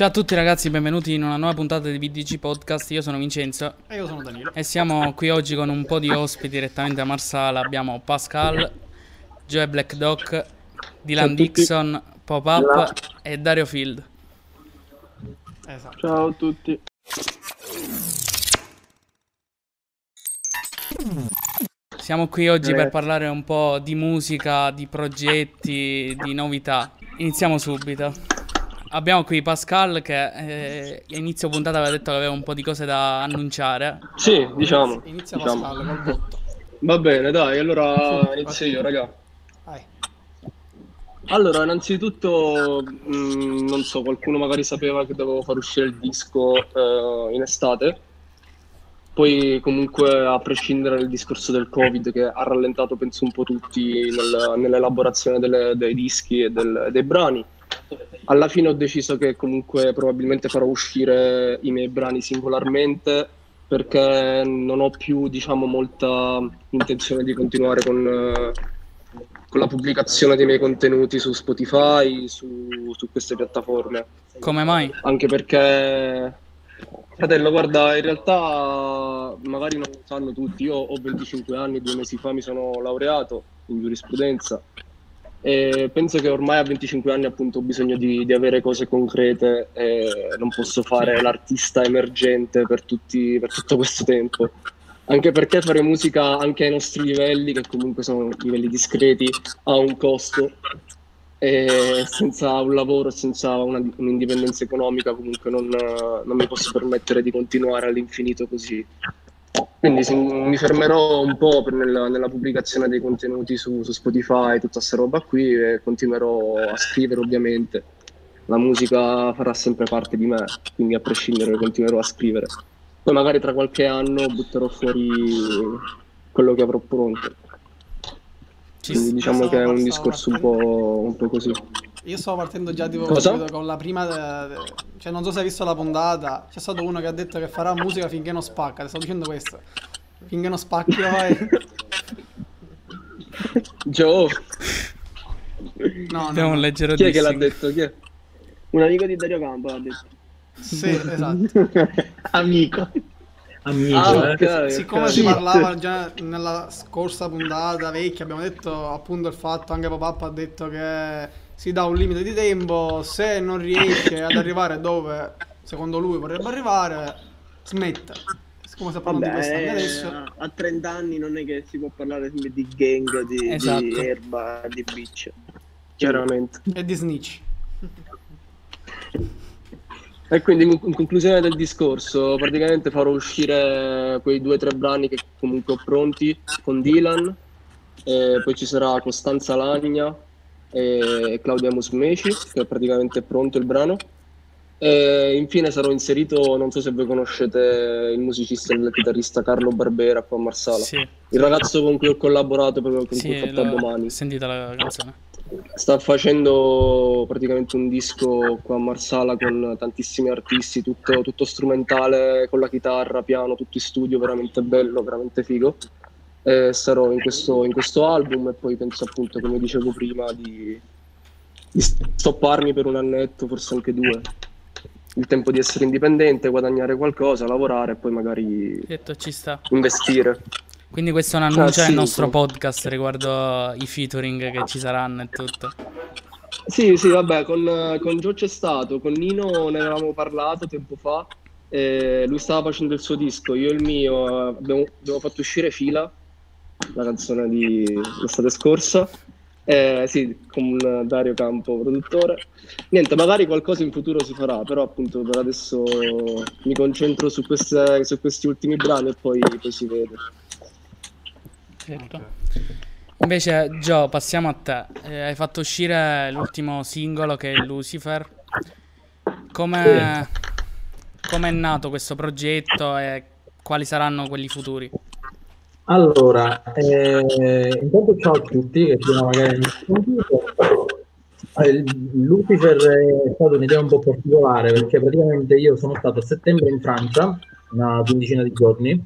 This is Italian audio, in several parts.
Ciao a tutti ragazzi, benvenuti in una nuova puntata di BDG Podcast. Io sono Vincenzo E io sono Danilo. e siamo qui oggi con un po' di ospiti direttamente da Marsala. Abbiamo Pascal, Joe Black Doc, Dylan Dixon, Pop Up e Dario Field. Esatto. Ciao a tutti. Siamo qui oggi per parlare un po' di musica, di progetti, di novità. Iniziamo subito. Abbiamo qui Pascal che eh, a inizio puntata aveva detto che aveva un po' di cose da annunciare. Sì, diciamo. Inizia diciamo. Pascal col botto. Va bene, dai, allora inizio io, raga. Vai. Allora, innanzitutto, mh, non so, qualcuno magari sapeva che dovevo far uscire il disco eh, in estate. Poi comunque, a prescindere dal discorso del Covid che ha rallentato, penso, un po' tutti nel- nell'elaborazione delle- dei dischi e del- dei brani, alla fine ho deciso che comunque probabilmente farò uscire i miei brani singolarmente perché non ho più, diciamo, molta intenzione di continuare con, con la pubblicazione dei miei contenuti su Spotify, su, su queste piattaforme. Come mai? Anche perché, fratello, guarda, in realtà magari non lo sanno tutti, io ho 25 anni, due mesi fa mi sono laureato in giurisprudenza e penso che ormai a 25 anni appunto ho bisogno di, di avere cose concrete e non posso fare l'artista emergente per, tutti, per tutto questo tempo. Anche perché fare musica anche ai nostri livelli, che comunque sono livelli discreti, ha un costo e senza un lavoro, senza una- un'indipendenza economica, comunque non, non mi posso permettere di continuare all'infinito così. Quindi sì, mi fermerò un po' per nella, nella pubblicazione dei contenuti su, su Spotify, tutta questa roba qui, e continuerò a scrivere ovviamente. La musica farà sempre parte di me, quindi a prescindere continuerò a scrivere. Poi magari tra qualche anno butterò fuori quello che avrò pronto. Ci Quindi diciamo che è un discorso un po', un po' così. Io stavo partendo già tipo con la prima. de- de- Cioè, non so se hai visto la puntata. C'è stato uno che ha detto che farà musica finché non spacca. Ti sto dicendo questo. Finché non spacchi, vai. Joe, No, Abbiamo no. un leggero chi è che l'ha detto? Chi è? Un amico di Dario Campo l'ha detto. Sì, esatto. Amico. Amico, Ah, eh. ok, Siccome ok. si parlava già nella scorsa puntata vecchia, abbiamo detto appunto il fatto, anche Pop-Up ha detto che si dà un limite di tempo, se non riesce ad arrivare dove secondo lui vorrebbe arrivare, smette. Siccome sta parlando di Vabbè, quest'anno adesso, a 30 anni non è che si può parlare di gang, di, di Esatto. erba, di bitch. Chiaramente. è di snitch. E quindi in in conclusione del discorso, praticamente farò uscire quei due o tre brani che comunque ho pronti con Dylan, e poi ci sarà Costanza Lagna e Claudia Musmeci, che è praticamente pronto il brano. E infine sarò inserito, non so se voi conoscete il musicista e il chitarrista Carlo Barbera qua a Marsala, Sì, il ragazzo con cui ho collaborato proprio con cui ho sì, fatto a l'ho domani. sentita la canzone. Sta facendo praticamente un disco qua a Marsala con tantissimi artisti, tutto, tutto strumentale con la chitarra, piano, tutto in studio, veramente bello, veramente figo. E sarò in questo, in questo album e poi penso appunto, come dicevo prima, di, di stopparmi per un annetto, forse anche due. Il tempo di essere indipendente, guadagnare qualcosa, lavorare e poi magari Detto ci sta. investire. Quindi questo è un annuncio Ah, sì, al nostro sì. podcast riguardo i featuring che ci saranno e tutto. Sì, sì, vabbè, con, con Gio c'è stato, con Nino ne avevamo parlato tempo fa, eh, lui stava facendo il suo disco, io e il mio eh, abbiamo, abbiamo fatto uscire Fila, la canzone di l'estate scorsa, eh, sì, con Dario Campo, produttore. Niente, magari qualcosa in futuro si farà, però appunto per adesso mi concentro su, queste- su questi ultimi brani e poi, poi si vede. Certo. Invece, Gio, passiamo a te. Eh, hai fatto uscire l'ultimo singolo che è Lucifer. Come come è nato questo progetto e quali saranno quelli futuri? Allora, eh, intanto ciao a tutti che hanno magari non sentito. Eh, Lucifer è stata un'idea un po' particolare perché praticamente io sono stato a settembre in Francia, una quindicina di giorni,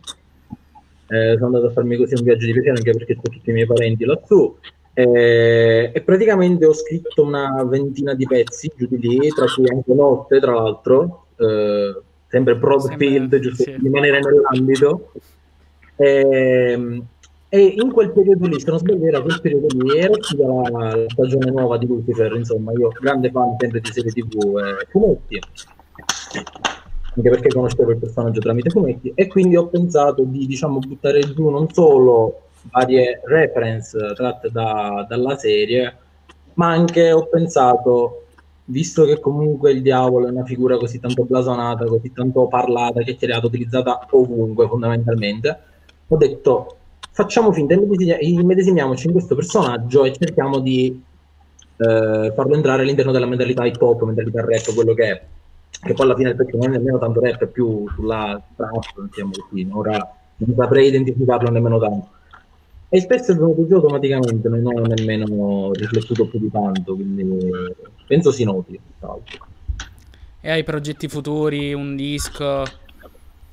Eh, sono andato a farmi così un viaggio di piacere anche perché ho tutti i miei parenti lassù E, e praticamente ho scritto una ventina di pezzi giù di lì, tra cui anche notte, tra l'altro, eh, sempre Broadfield, giusto per rimanere nell'ambito. E, e in quel periodo lì, se non sbaglio, era quel periodo lì, era la, la stagione nuova di Lucifer, insomma, io grande fan sempre di serie tv e fumetti, anche perché conoscevo il personaggio tramite fumetti, e quindi ho pensato di, diciamo, buttare giù non solo varie reference tratte da- dalla serie, ma anche ho pensato, visto che comunque il diavolo è una figura così tanto blasonata, così tanto parlata, chiacchierata, utilizzata ovunque fondamentalmente, ho detto facciamo finta, immedesi- immedesimiamoci in questo personaggio e cerchiamo di eh, farlo entrare all'interno della mentalità hip hop, mentalità rap, quello che è. Che poi alla fine il pezzo non è nemmeno tanto rap, è più sulla trap, diciamo così. Ora non saprei identificarlo nemmeno tanto. E spesso è venuto giù automaticamente, non ho nemmeno riflettuto più di tanto, quindi penso si noti. tra. E hai progetti futuri, un disco?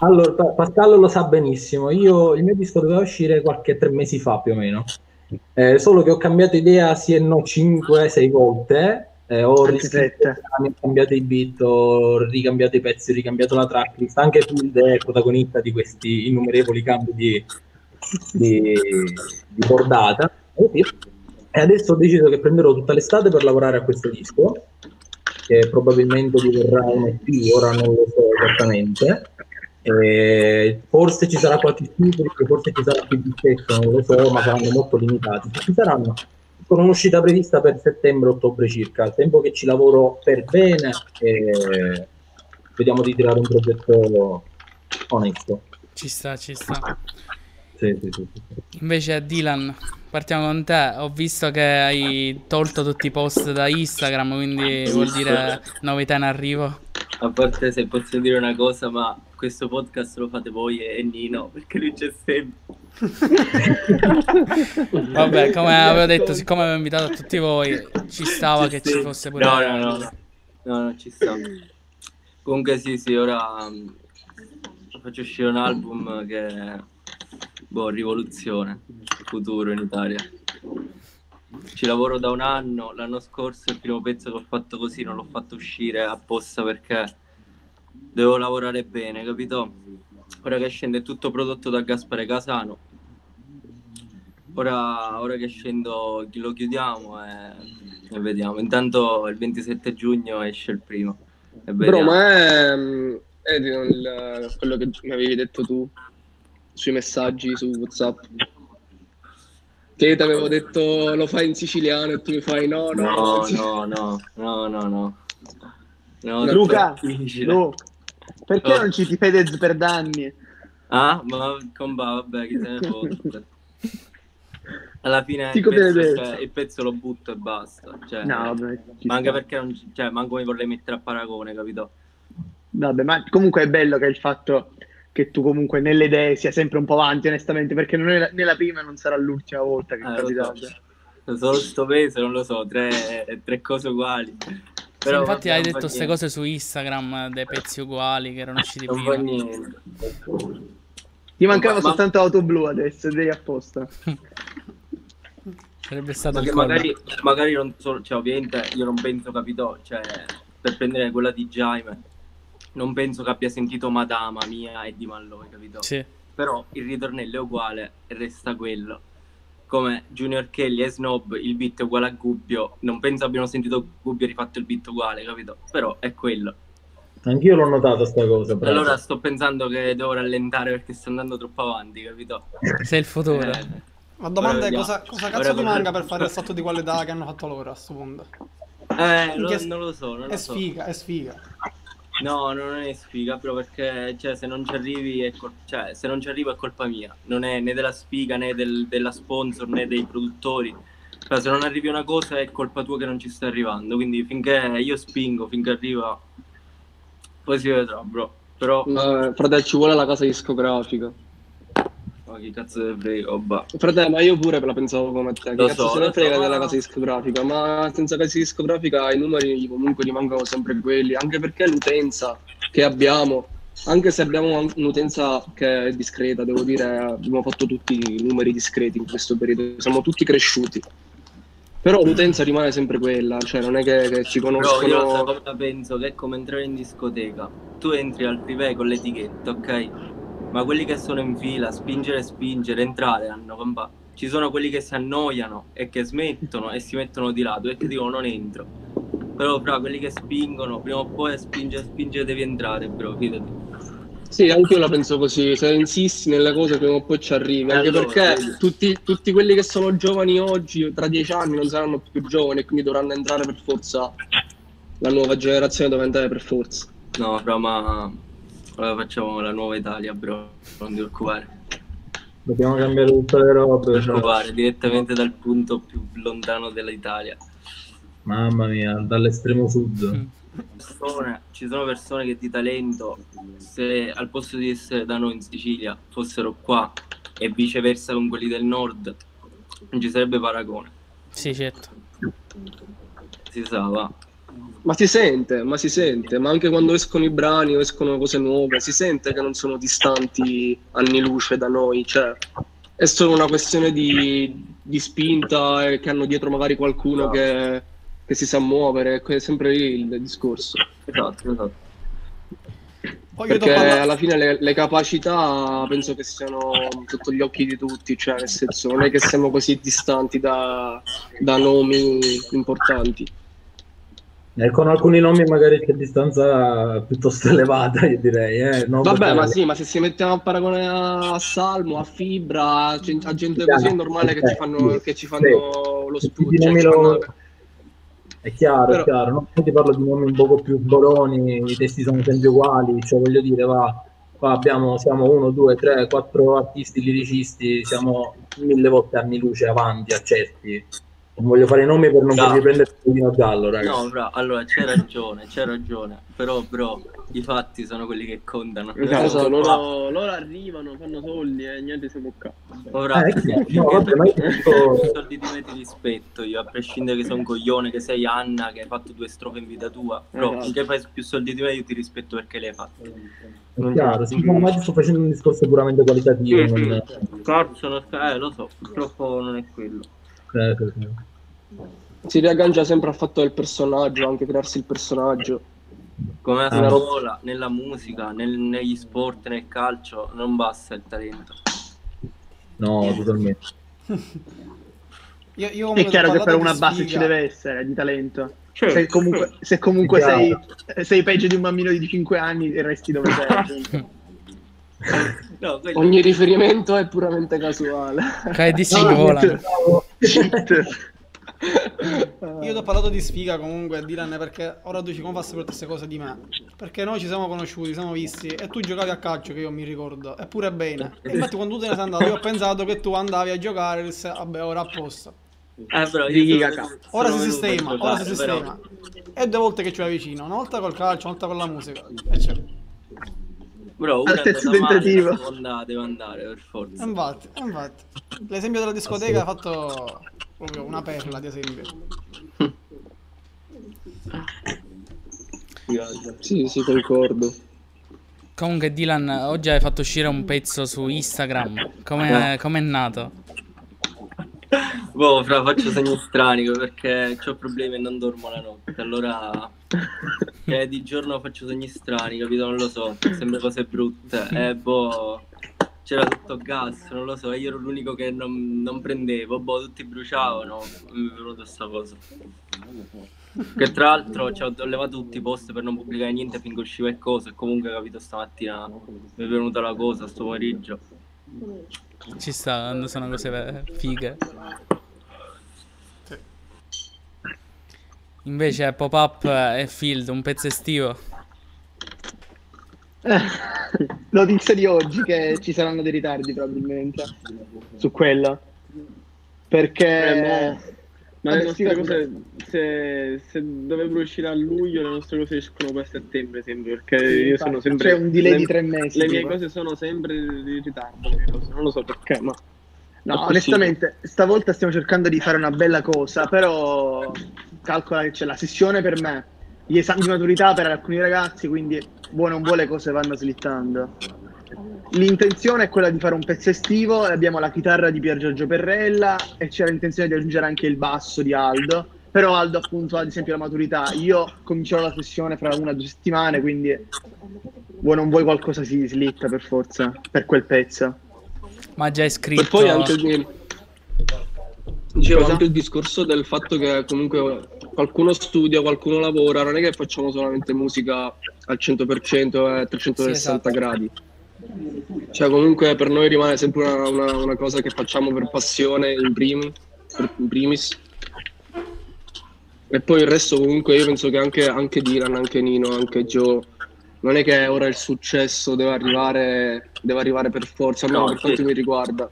Allora, Pa- Pascal lo sa benissimo, io il mio disco doveva uscire qualche tre mesi fa più o meno, Eh, solo che ho cambiato idea sì e no 5-6 volte, eh, ho cambiato i beat, ho ricambiato i pezzi, ho ricambiato la tracklist, anche Field è protagonista di questi innumerevoli cambi di, di, di bordata. E. E adesso ho deciso che prenderò tutta l'estate per lavorare a questo disco, che probabilmente diverrà un EP, ora non lo so esattamente. E forse ci sarà qualche featuring, forse ci sarà più di stesso, non lo so, ma saranno molto limitati. Ci saranno con un'uscita prevista per settembre-ottobre circa, al tempo che ci lavoro per bene e vediamo di tirare un progetto onesto. Ci sta, ci sta. Sì, sì, sì. Invece Dylan, partiamo con te. Ho visto che hai tolto tutti i post da Instagram, quindi vuol dire novità in arrivo. A parte se posso dire una cosa, ma questo podcast lo fate voi e Nino, perché lui c'è sempre. Vabbè, come avevo detto, siccome avevo invitato a tutti voi, ci stava che ci fosse pure... No, no, no, no, no, no, ci sta. Comunque sì, sì, ora mm, faccio uscire un album che è, boh, rivoluzione, futuro in Italia. Ci lavoro da un anno, l'anno scorso il primo pezzo che ho fatto così non l'ho fatto uscire apposta perché devo lavorare bene, capito? Ora che scende tutto prodotto da Gaspare Casano. Ora, ora che scendo lo chiudiamo e, e vediamo. Intanto il 27 giugno esce il primo. Bro, ma è, mm, è di- il- quello che mi avevi detto tu sui messaggi su WhatsApp. Che ti avevo detto lo fai in siciliano e tu mi fai no, no. No, no, no, no, no, no. No, Luca, troppo difficile. Lu, perché Oh. non citi Fedez per danni? Ah, ma comba, vabbè, chi se ne fotte. Alla fine il pezzo, cioè, il pezzo lo butto e basta. Cioè, No, vabbè, ma anche perché non, ci- cioè, manco mi vorrei mettere a paragone, capito? Vabbè, ma comunque è bello che il fatto che tu comunque nelle idee sia sempre un po' avanti, onestamente, perché non è la, né la prima non sarà l'ultima volta che Eh, lo capita. so. Solo sto peso, non lo so, tre, tre cose uguali. Sì, Però infatti hai detto queste cose su Instagram, dei pezzi uguali che erano usciti Non prima. niente. Ti mancava Ma- soltanto auto blu adesso, devi apposta. Sarebbe stato Ma colmo. magari, magari non solo, cioè ovviamente io non penso, capito, cioè per prendere quella di Jaime, non penso che abbia sentito Madama mia e di Malloy, capito? Sì. Però il ritornello è uguale e resta quello. Come Junior Kelly e Snob, il beat è uguale a Gubbio, non penso abbiano sentito Gubbio rifatto il beat uguale, capito? Però è quello. Anch'io l'ho notata sta cosa. però. Allora sto pensando che devo rallentare perché sto andando troppo avanti, capito? Sei il futuro. Eh, Ma domanda è cosa, cosa Ora cazzo ti manca per fare il salto di qualità che hanno fatto loro a sto punto? eh, lo- Che- non lo so, non È lo so. sfiga, è sfiga. No, non è sfiga, però perché cioè, se non ci arrivi è col- cioè, se non ci arrivo è colpa mia. Non è né della sfiga né del- della sponsor né dei produttori. Però se non arrivi una cosa è colpa tua che non ci sta arrivando. Quindi finché io spingo, finché arriva, poi si vedrà, bro. Però, Ma, fratello, ci vuole la casa discografica. Ma chi cazzo ne frega, oh, bah. Fratello, ma io pure la pensavo come te. Che Lo cazzo so, se ne frega so, della casa discografica? Ma senza casa discografica i numeri comunque rimangono sempre quelli. Anche perché l'utenza che abbiamo, anche se abbiamo un- un'utenza che è discreta, devo dire, abbiamo fatto tutti i numeri discreti in questo periodo. Siamo tutti cresciuti. Però l'utenza rimane sempre quella, cioè non è che, che ci Però io conoscono... cosa penso che è come entrare in discoteca. Tu entri al privé con l'etichetta, ok? Ma quelli che sono in fila, spingere spingere, entrare hanno compa- Ci sono quelli che si annoiano e che smettono e si mettono di lato e che dicono non entro. Però fra quelli che spingono, prima o poi spinge e spinge devi entrare, bro, fidati. Sì, anche io la penso così, se insisti nelle cose prima o poi ci arrivi, anche Allora, perché tutti, tutti quelli che sono giovani oggi, tra dieci anni non saranno più giovani e quindi dovranno entrare per forza, la nuova generazione dovrà entrare per forza. No, fra ma facciamo la nuova Italia, bro. Non ti preoccupare. Dobbiamo cambiare tutte le Non robe. cioè. preoccupare, direttamente dal punto più lontano dell'Italia. Mamma mia, dall'estremo sud. Mm. Persone- ci sono persone che di talento, se al posto di essere da noi in Sicilia fossero qua e viceversa con quelli del nord, non ci sarebbe paragone. Sì, certo. Si sa, va. Ma si sente, ma si sente, ma anche quando escono i brani o escono cose nuove, si sente che non sono distanti anni luce da noi, cioè è solo una questione di, di spinta e che hanno dietro magari qualcuno che, che si sa muovere, è sempre lì il discorso. Esatto, esatto. Poi Perché alla fine le, le capacità penso che siano sotto gli occhi di tutti, cioè nel senso non è che siamo così distanti da, da nomi importanti. E con alcuni nomi magari c'è distanza piuttosto elevata, io direi. Eh? Non Vabbè, perché- ma sì, ma se si mettiamo a paragone a Salmo, a Fibra, a, gen- a gente così è normale che ci fanno, che ci fanno lo i cioè, lo- fanno- È chiaro, Però- è chiaro. No? Io ti parlo di nomi un poco più boroni, i testi sono sempre uguali, cioè voglio dire, va, qua abbiamo, siamo uno, due, tre, quattro artisti liricisti, siamo mille volte anni luce avanti, accerti. Non voglio fare i nomi per non farvi prendere il pochino giallo, ragazzi. No, bro, allora c'è ragione, c'è ragione. Però, bro, i fatti sono quelli che contano. Esatto, loro, loro arrivano, fanno soldi e niente siamo qua. Ora, Eh, chiaro. No, vabbè, ma io soldi di me ti rispetto io, a prescindere che sei un coglione, che sei Anna, che hai fatto due strofe in vita tua. Però Esatto. finché fai più soldi di me io ti rispetto perché le hai fatte. È chiaro, sì, ma sto facendo un discorso puramente qualitativo. non- Cazzo, non- eh, lo so, purtroppo non è quello. Si riaggancia sempre al fatto del personaggio, anche crearsi il personaggio. Come a Ah. scuola, nella musica, nel- negli sport, nel calcio, non basta il talento. No, totalmente. Io, io È chiaro che per una base ci deve essere di talento. Certo, Se comunque, se comunque sei, sei peggio di un bambino di 5 anni e resti dove sei. No, quello- Ogni riferimento è puramente casuale. Cai di singola. Io ti ho parlato di sfiga comunque, Dylan, perché ora tu ci come fai a sapere queste cose di me? Perché noi ci siamo conosciuti, ci siamo visti e tu giocavi a calcio che io mi ricordo, eppure bene. E infatti quando tu te ne sei andato io ho pensato che tu andavi a giocare e dissi, vabbè ora a posto. Eh, però io Ora si sistema, ora si però- sistema. E due volte che ci vai vicino, una volta col calcio, una volta con la musica. E c'è. Bro, una Al è terzo andata male, tentativo. la seconda deve andare per forza. Infatti, infatti. L'esempio della discoteca ha fatto proprio una perla di esempio. Sì, sì, concordo. Comunque, Dylan, oggi hai fatto uscire un pezzo su Instagram. Come è nato? Boh, fra faccio segni strani perché ho problemi e non dormo la notte. Allora, cioè, di giorno faccio segni strani, capito? Non lo so, sempre cose brutte. E boh, c'era tutto gas, non lo so. Io ero l'unico che non, non prendevo. Boh, tutti bruciavano. Mi è venuta sta cosa. Che tra l'altro cioè, ho levato tutti i post per non pubblicare niente finché usciva il coso. E comunque, capito, stamattina mi è venuta la cosa, sto pomeriggio. Ci sta quando sono cose fighe. Invece pop-up e field, un pezzo estivo. Notizia di oggi che ci saranno dei ritardi probabilmente su quello. Perché Eh, Ma le nostre sì, cose, se, se dovrebbero uscire a luglio, le nostre cose escono poi a settembre, sempre, perché io sono sempre... c'è un delay le- di tre mesi. Le mie cose sono sempre in ritardo, le mie cose. non lo so perché, ma... No, onestamente, stavolta stiamo cercando di fare una bella cosa, però calcola che c'è la sessione per me, gli esami di maturità per alcuni ragazzi, quindi buono o buone cose vanno slittando. L'intenzione è quella di fare un pezzo estivo, e abbiamo la chitarra di Pier Giorgio Perrella e c'è l'intenzione di aggiungere anche il basso di Aldo, però Aldo appunto ha ad esempio la maturità, io comincerò la sessione fra una o due settimane, quindi vuoi non vuoi qualcosa si slitta per forza, per quel pezzo. Ma già hai scritto... E poi anche il, dicevo, anche il discorso del fatto che comunque qualcuno studia, qualcuno lavora, non è che facciamo solamente musica al 100% e 360 Sì, esatto. gradi. Cioè comunque per noi rimane sempre una, una- una cosa che facciamo per passione in, prim- per- in primis. E poi il resto comunque io penso che anche, anche Dylan, anche Nino, anche Joe, non è che ora il successo deve arrivare, deve arrivare per forza, almeno No, per sì. quanto mi riguarda.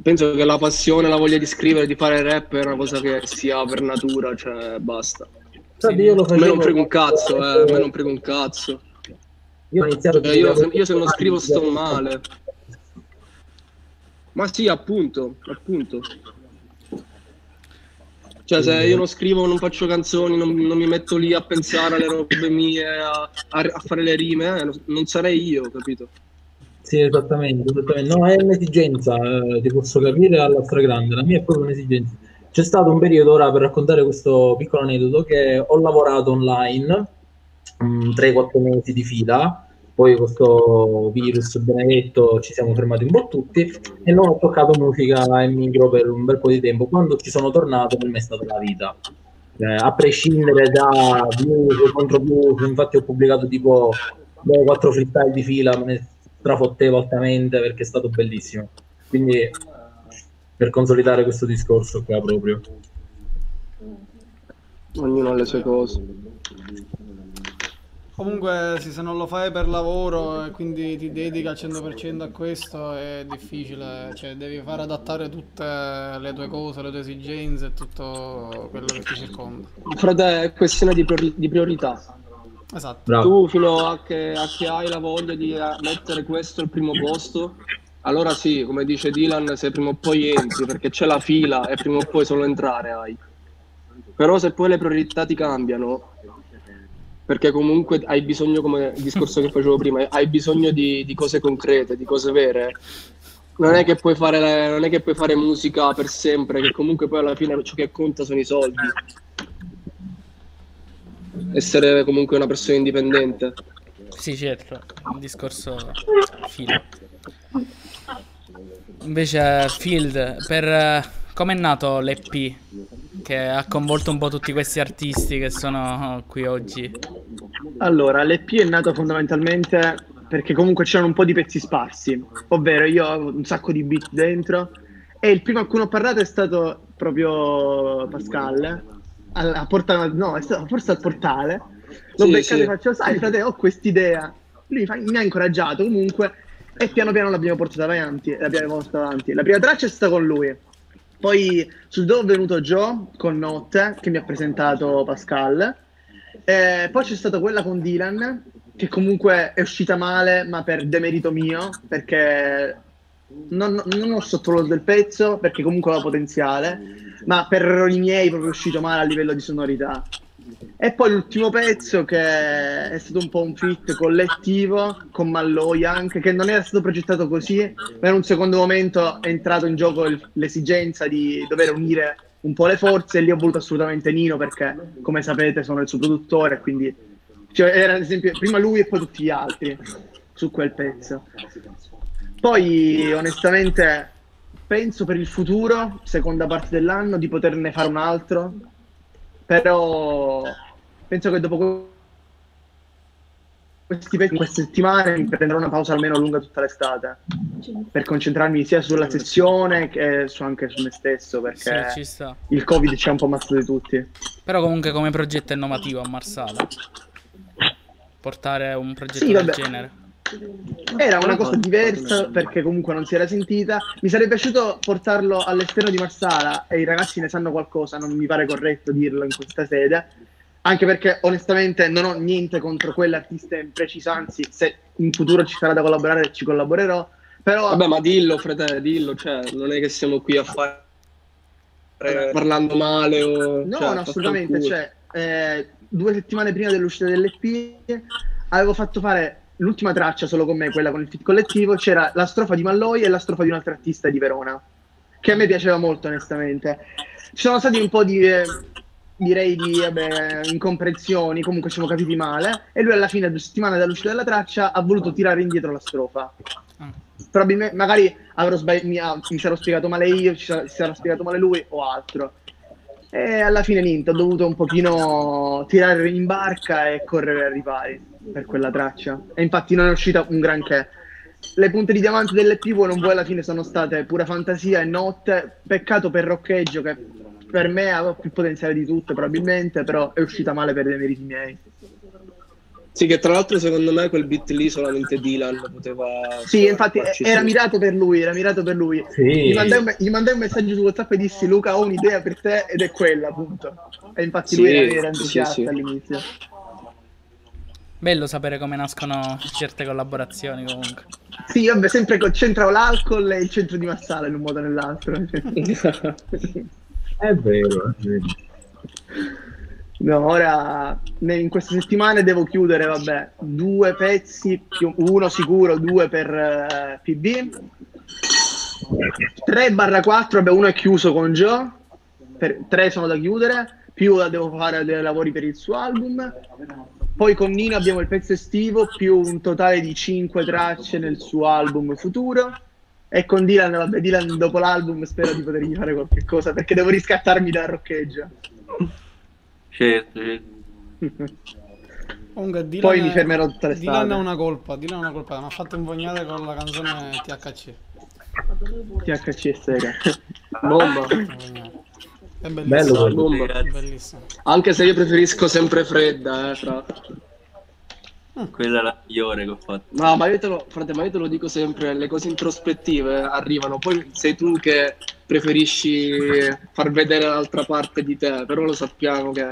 Penso che la passione, la voglia di scrivere, di fare rap è una cosa che sia per natura, cioè basta. Infatti io lo A me facevo... non frega un cazzo, eh, a me non frega un cazzo. Io ho iniziato... Cioè, io, se, io se non scrivo sto male. Ma sì, appunto, appunto. Cioè, se io non scrivo, non faccio canzoni, non, non mi metto lì a pensare alle robe mie, a, a- fare le rime, eh, non- sarei io, capito? Sì, esattamente, esattamente. No, è un'esigenza, eh, ti posso capire alla stragrande, la mia è proprio un'esigenza. C'è stato un periodo ora per raccontare questo piccolo aneddoto che ho lavorato online 3-4 mesi di fila, poi questo virus benedetto ci siamo fermati un po' tutti e non ho toccato musica e micro per un bel po' di tempo. Quando ci sono tornato per me è stata la vita. Eh, a prescindere da views contro views, infatti ho pubblicato tipo 4 freestyle di fila, me ne strafottevo altamente perché è stato bellissimo. Quindi per consolidare questo discorso qua proprio. Ognuno ha le sue cose. Comunque, sì, se non lo fai per lavoro e quindi ti dedichi al 100% a questo è difficile, cioè devi fare adattare tutte le tue cose, le tue esigenze e tutto quello che ti circonda. Frate, è questione di, priori- di priorità. Esatto. Bravo. Tu fino a che, a che hai la voglia di eh, mettere questo al primo posto, allora sì, come dice Dylan, se prima o poi entri, perché c'è la fila e prima o poi solo entrare hai. Però se poi le priorità ti cambiano, perché comunque hai bisogno, come il discorso che facevo prima, hai bisogno di, di cose concrete, di cose vere, non è, che puoi fare, non è che puoi fare musica per sempre, che comunque poi alla fine ciò che conta sono i soldi. Essere comunque una persona indipendente. Sì, certo, un discorso filo. Invece Field, per eh, com'è nato l'EP che ha coinvolto un po' tutti questi artisti che sono qui oggi? Allora, l'EP è nato fondamentalmente perché comunque c'erano un po' di pezzi sparsi, ovvero io ho un sacco di beat dentro. E il primo a cui ho parlato è stato proprio Pascal, a, a Porta- no, è stato forse al portale, l'ho Sì, beccato sì. e faccio, sai frate, ho quest'idea, lui mi ha incoraggiato comunque. E piano piano l'abbiamo portata avanti, l'abbiamo portata avanti. La prima traccia è stata con lui, poi sul dopo è venuto Joe con Notte che mi ha presentato Pascal. Eh, poi c'è stata quella con Dylan, che comunque è uscita male, ma per demerito mio, perché non, non ho sottovalutato il pezzo, perché comunque aveva potenziale, ma per errori miei proprio è uscito male a livello di sonorità. E poi l'ultimo pezzo che è stato un po' un fit collettivo con Malloy anche, che non era stato progettato così, ma in un secondo momento è entrato in gioco l'esigenza di dover unire un po' le forze e lì ho voluto assolutamente Nino perché come sapete sono il suo produttore quindi cioè, era ad esempio prima lui e poi tutti gli altri su quel pezzo. Poi onestamente penso per il futuro, seconda parte dell'anno, di poterne fare un altro, però penso che dopo que- questi queste settimane mi prenderò una pausa almeno lunga tutta l'estate per concentrarmi sia sulla sessione che su- anche su me stesso Sì, perché ci sta. il covid ci ha un po' ammazzato di tutti. Però comunque come progetto innovativo a Marsala. Portare un progetto Sì, del vabbè. genere. Era una cosa diversa perché comunque non si era sentita. Mi sarebbe piaciuto portarlo all'esterno di Marsala e i ragazzi ne sanno qualcosa, non mi pare corretto dirlo in questa sede. Anche perché onestamente non ho niente contro quell'artista in preciso, anzi se in futuro ci sarà da collaborare ci collaborerò. Però Vabbè, ma dillo, fratello, dillo, cioè, non è che siamo qui a fare eh, parlando male o... No, cioè, no, assolutamente. Cioè, eh, due settimane prima dell'uscita dell'EP avevo fatto fare l'ultima traccia solo con me, quella con il fit collettivo, c'era la strofa di Malloy e la strofa di un altro artista di Verona, che a me piaceva molto onestamente. Ci sono stati un po' di, eh, direi di vabbè, incomprensioni, comunque ci siamo capiti male, e lui alla fine, due settimane dall'uscita della traccia, ha voluto tirare indietro la strofa. Ah. Probabilmente, magari mi, ha- mi sarò spiegato male io, ci sarà, si sarà spiegato male lui o altro. E alla fine niente, ho dovuto un pochino tirare in barca e correre ai ripari per quella traccia. E infatti non è uscita un granché. Le punte di diamante dell'EP vuoi non vuoi alla fine sono state pura fantasia e notte. Peccato per Roccheggio che per me aveva più potenziale di tutte probabilmente, però è uscita male per i meriti miei. Sì, che tra l'altro secondo me quel beat lì solamente Dylan poteva... Sì, infatti era su. mirato per lui, era mirato per lui. Sì. Gli, mandai un, me- gli mandai un messaggio su WhatsApp e dissi Luca ho un'idea per te ed è quella, appunto. E infatti Sì, lui era, era sì, entusiasta sì. all'inizio. Bello sapere come nascono certe collaborazioni comunque. Sì, vabbè, sempre c'entrava l'alcol e il centro di Massala in un modo o nell'altro. È vero, è vero. No, ora in queste settimane devo chiudere, vabbè, due pezzi, più, uno sicuro, due per eh, PB. 3 barra 4, vabbè, uno è chiuso con Joe, per, tre sono da chiudere, più devo fare dei lavori per il suo album. Poi con Nino abbiamo il pezzo estivo, più un totale di 5 tracce nel suo album futuro. E con Dylan, vabbè, Dylan dopo l'album spero di potergli fare qualche cosa, perché devo riscattarmi dal roccheggio. Certo, certo. Comunque, Dylan Poi mi è- fermerò tutta l'estate. Dylan ha una colpa, Dylan ha una colpa, mi ha fatto invognare con la canzone THC. THC e Sega. Bomba. È Bello bellissimo. Grazie. bellissimo. Anche se io preferisco sempre fredda, eh, fra. Quella è la migliore che ho fatto. No, ma io te lo, frate, ma io te lo dico sempre, le cose introspettive arrivano, poi sei tu che preferisci far vedere l'altra parte di te, però lo sappiamo che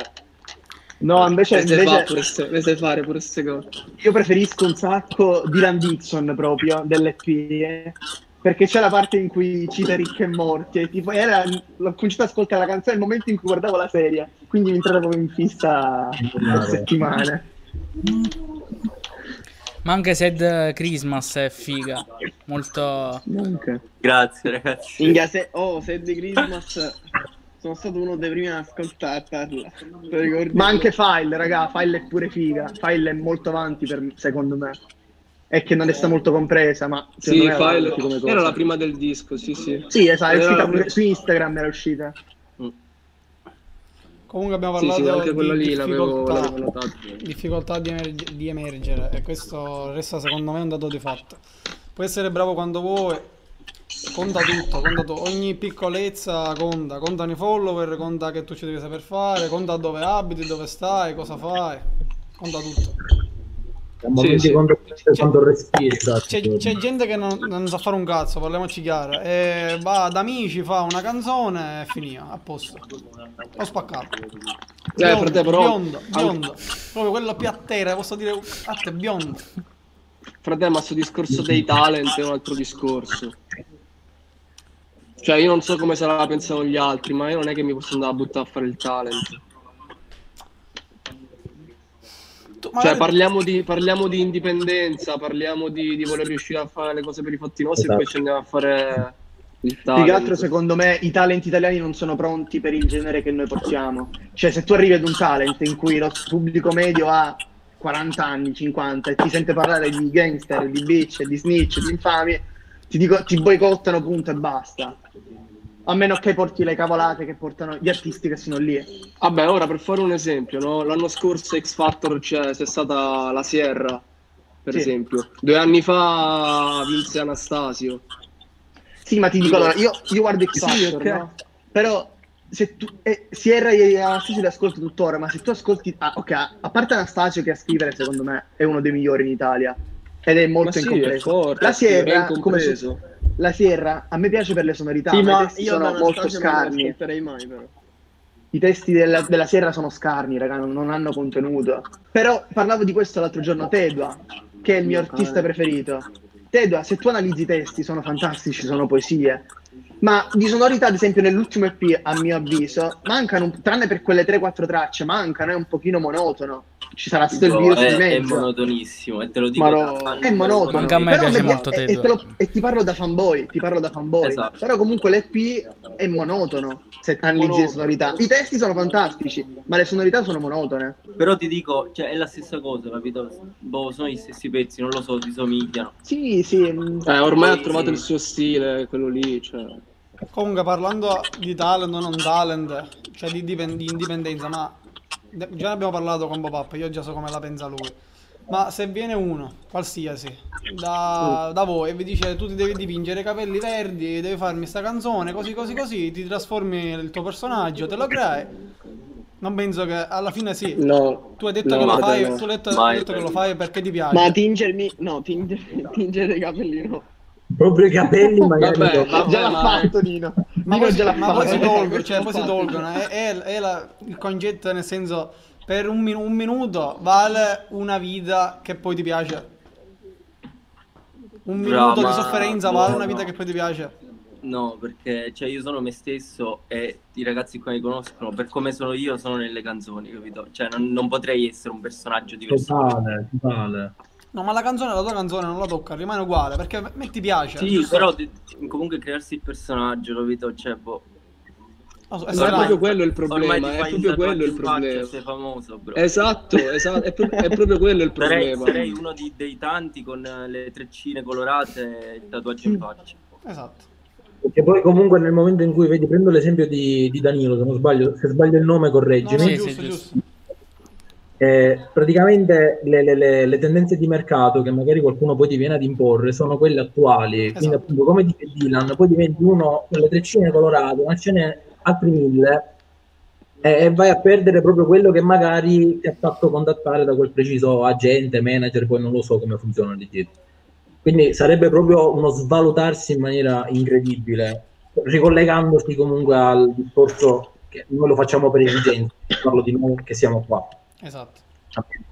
No, invece, le sai, invece fa pure ste- le sai fare pure queste cose. io preferisco un sacco Dylan Dixon proprio dell'EP perché c'è la parte in cui cita Ricchi e Morti e tipo era, l'ho cominciato ad ascoltare la canzone nel momento in cui guardavo la serie quindi mi entravo in fissa per settimane Ma anche Sad Christmas è figa. Molto... Grazie ragazzi. Minchia, se, oh, se di Christmas sono stato uno dei primi ad ascoltarla. Ma anche File raga File è pure figa File è molto avanti per, secondo me è che non è stata molto compresa ma Sì, è file, avanti come cosa. era la prima del disco, sì, sì. sì esatto è Era uscita la pure su Instagram era uscita Comunque abbiamo Sì, parlato sì, anche di lì difficoltà, difficoltà di, emerg- di emergere e questo resta secondo me un dato di fatto. Puoi essere bravo quando vuoi, conta tutto, conta tu- ogni piccolezza conta, contano i follower, conta che tu ci devi saper fare, conta dove abiti, dove stai, cosa fai, conta tutto. Sì, sì. quando, quando respiri. esatto. C'è, c'è gente che non, non sa fare un cazzo, parliamoci chiaro, e va ad amici, fa una canzone e finia, a posto. Ho spaccato. Eh, frate, però- biondo, biondo. Proprio quello più a terra, posso dire a te biondo. Frate, ma sto discorso dei talent è un altro discorso. Cioè, io non so come sarà la pensano gli altri, ma io non è che mi posso andare a buttare a fare il talent. Tu, Cioè, parliamo di, parliamo di indipendenza, parliamo di, di voler riuscire a fare le cose per i fatti nostri Esatto. e poi ci andiamo a fare il Più talent. che altro, secondo me, i talent italiani non sono pronti per il genere che noi portiamo. Cioè, se tu arrivi ad un talent in cui lo pubblico medio ha 40 anni, 50 e ti sente parlare di gangster, di bitch, di snitch, di infami, ti, dico, ti boicottano, punto e basta. A meno che porti le cavolate che portano gli artisti che sono lì. Vabbè, ora per fare un esempio, no? l'anno scorso X Factor c'è, c'è stata la Sierra, per Sì. esempio. Due anni fa vinse Anastasio. Sì, ma ti dico, allora, io, io guardo X Sì, Factor, ok. no? Però se tu eh, Sierra e Anastasio li ascolti tuttora, ma se tu ascolti ah, ok, a parte Anastasio che a scrivere secondo me è uno dei migliori in Italia ed è molto Ma sì, incompreso. è forte, la è Sierra, come incompreso. La Sierra a me piace per le sonorità, Sì, ma i ma testi io sono molto non scarni. ascolterei mai, però. I testi della, della Sierra sono scarni, raga, non, non hanno contenuto. Però parlavo di questo l'altro giorno, Tedua, che è il mio artista preferito. Tedua, se tu analizzi i testi, sono fantastici, sono poesie. Ma di sonorità, ad esempio, nell'ultimo EP, a mio avviso, mancano, tranne per quelle 3-4 tracce, mancano, è un pochino monotono. Ci sarà stato il virus è, di è mezzo. monotonissimo e te lo dico Ma da no, fan È di monotono. Anche a me Però piace molto e te lo- e ti parlo da fanboy, ti parlo da fanboy. Esatto. Però comunque l'EP è monotono se analizzi le sonorità. I testi sono fantastici, ma le sonorità sono monotone. Però ti dico, cioè, è la stessa cosa, capito? Boh, sono gli stessi pezzi, non lo so, si somigliano. Sì, sì. Eh, ormai ha Sì, trovato sì. il suo stile, quello lì, cioè... Comunque parlando di talent o non talent, cioè di, dipen- di indipendenza, ma già ne abbiamo parlato con Bob io già so come la pensa lui. Ma se viene uno, qualsiasi, da, da voi e vi dice tu ti devi dipingere i capelli verdi, devi farmi sta canzone, così così così, ti trasformi il tuo personaggio, te lo crei. Non penso che alla fine sì. No. Tu hai detto No, che lo fai, no. tu hai detto, hai detto che lo fai perché ti piace. Ma tingermi, no, tingere, tingere i capelli no. Proprio i capelli magari. Vabbè, vabbè, già l'ha ma- fatto Nino. Ma poi, ma poi si tolgono, cioè poi si tolgono. È, è- è la- il concetto nel senso, per un, un minuto vale una vita che poi ti piace. Un minuto di ma- sofferenza vale una no. vita che poi ti piace. No, perché cioè, io sono me stesso e i ragazzi qua mi conoscono, per come sono io, sono nelle canzoni, capito? Cioè, non, non potrei essere un personaggio diverso. Totale, totale. No, ma la canzone, la tua canzone non la tocca, rimane uguale, perché a me ti piace. Sì, giusto? però ti- comunque crearsi il personaggio, capito? Cioè, boh. No, è Ma è proprio quello il Ormai problema, è proprio il quello il problema. sei famoso, bro. Esatto, esatto, è, pro- è proprio quello il Sarei, problema. sarei uno di- dei tanti con eh, le treccine colorate e il tatuaggio in faccia. Esatto. Perché poi comunque nel momento in cui vedi, prendo l'esempio di, di Danilo, se non sbaglio, se sbaglio il nome No, correggimi. no, Sì, giusto, sì, giusto. giusto. Eh, praticamente le, le- le- le tendenze di mercato che magari qualcuno poi ti viene ad imporre sono quelle attuali. Quindi, Esatto. appunto, come dice Dylan, poi diventi uno con le treccine colorate, ma ce n'è altri mille, e, e vai a perdere proprio quello che magari ti ha fatto contattare da quel preciso agente, manager, poi non lo so come funziona di dietro. Quindi sarebbe proprio uno svalutarsi in maniera incredibile, ricollegandosi comunque al discorso che noi lo facciamo per esigenza, parlo di noi che siamo qua Esatto.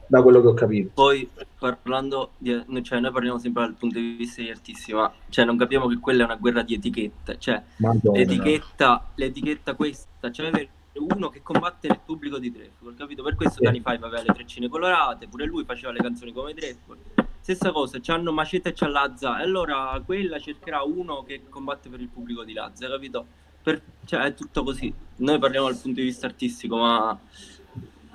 da quello che ho capito. Poi parlando di, cioè noi parliamo sempre dal punto di vista degli artisti, ma cioè non capiamo che quella è una guerra di etichette, cioè Madonna. l'etichetta, l'etichetta questa, cioè uno che combatte il pubblico di Dreford, capito? Per questo Sì. Dani Five aveva le treccine colorate, pure lui faceva le canzoni come Dreford. Stessa cosa, c'hanno Maceta e c'ha Lazza, e allora quella cercherà uno che combatte per il pubblico di Lazza, capito? Per- cioè è tutto così. Noi parliamo dal punto di vista artistico, ma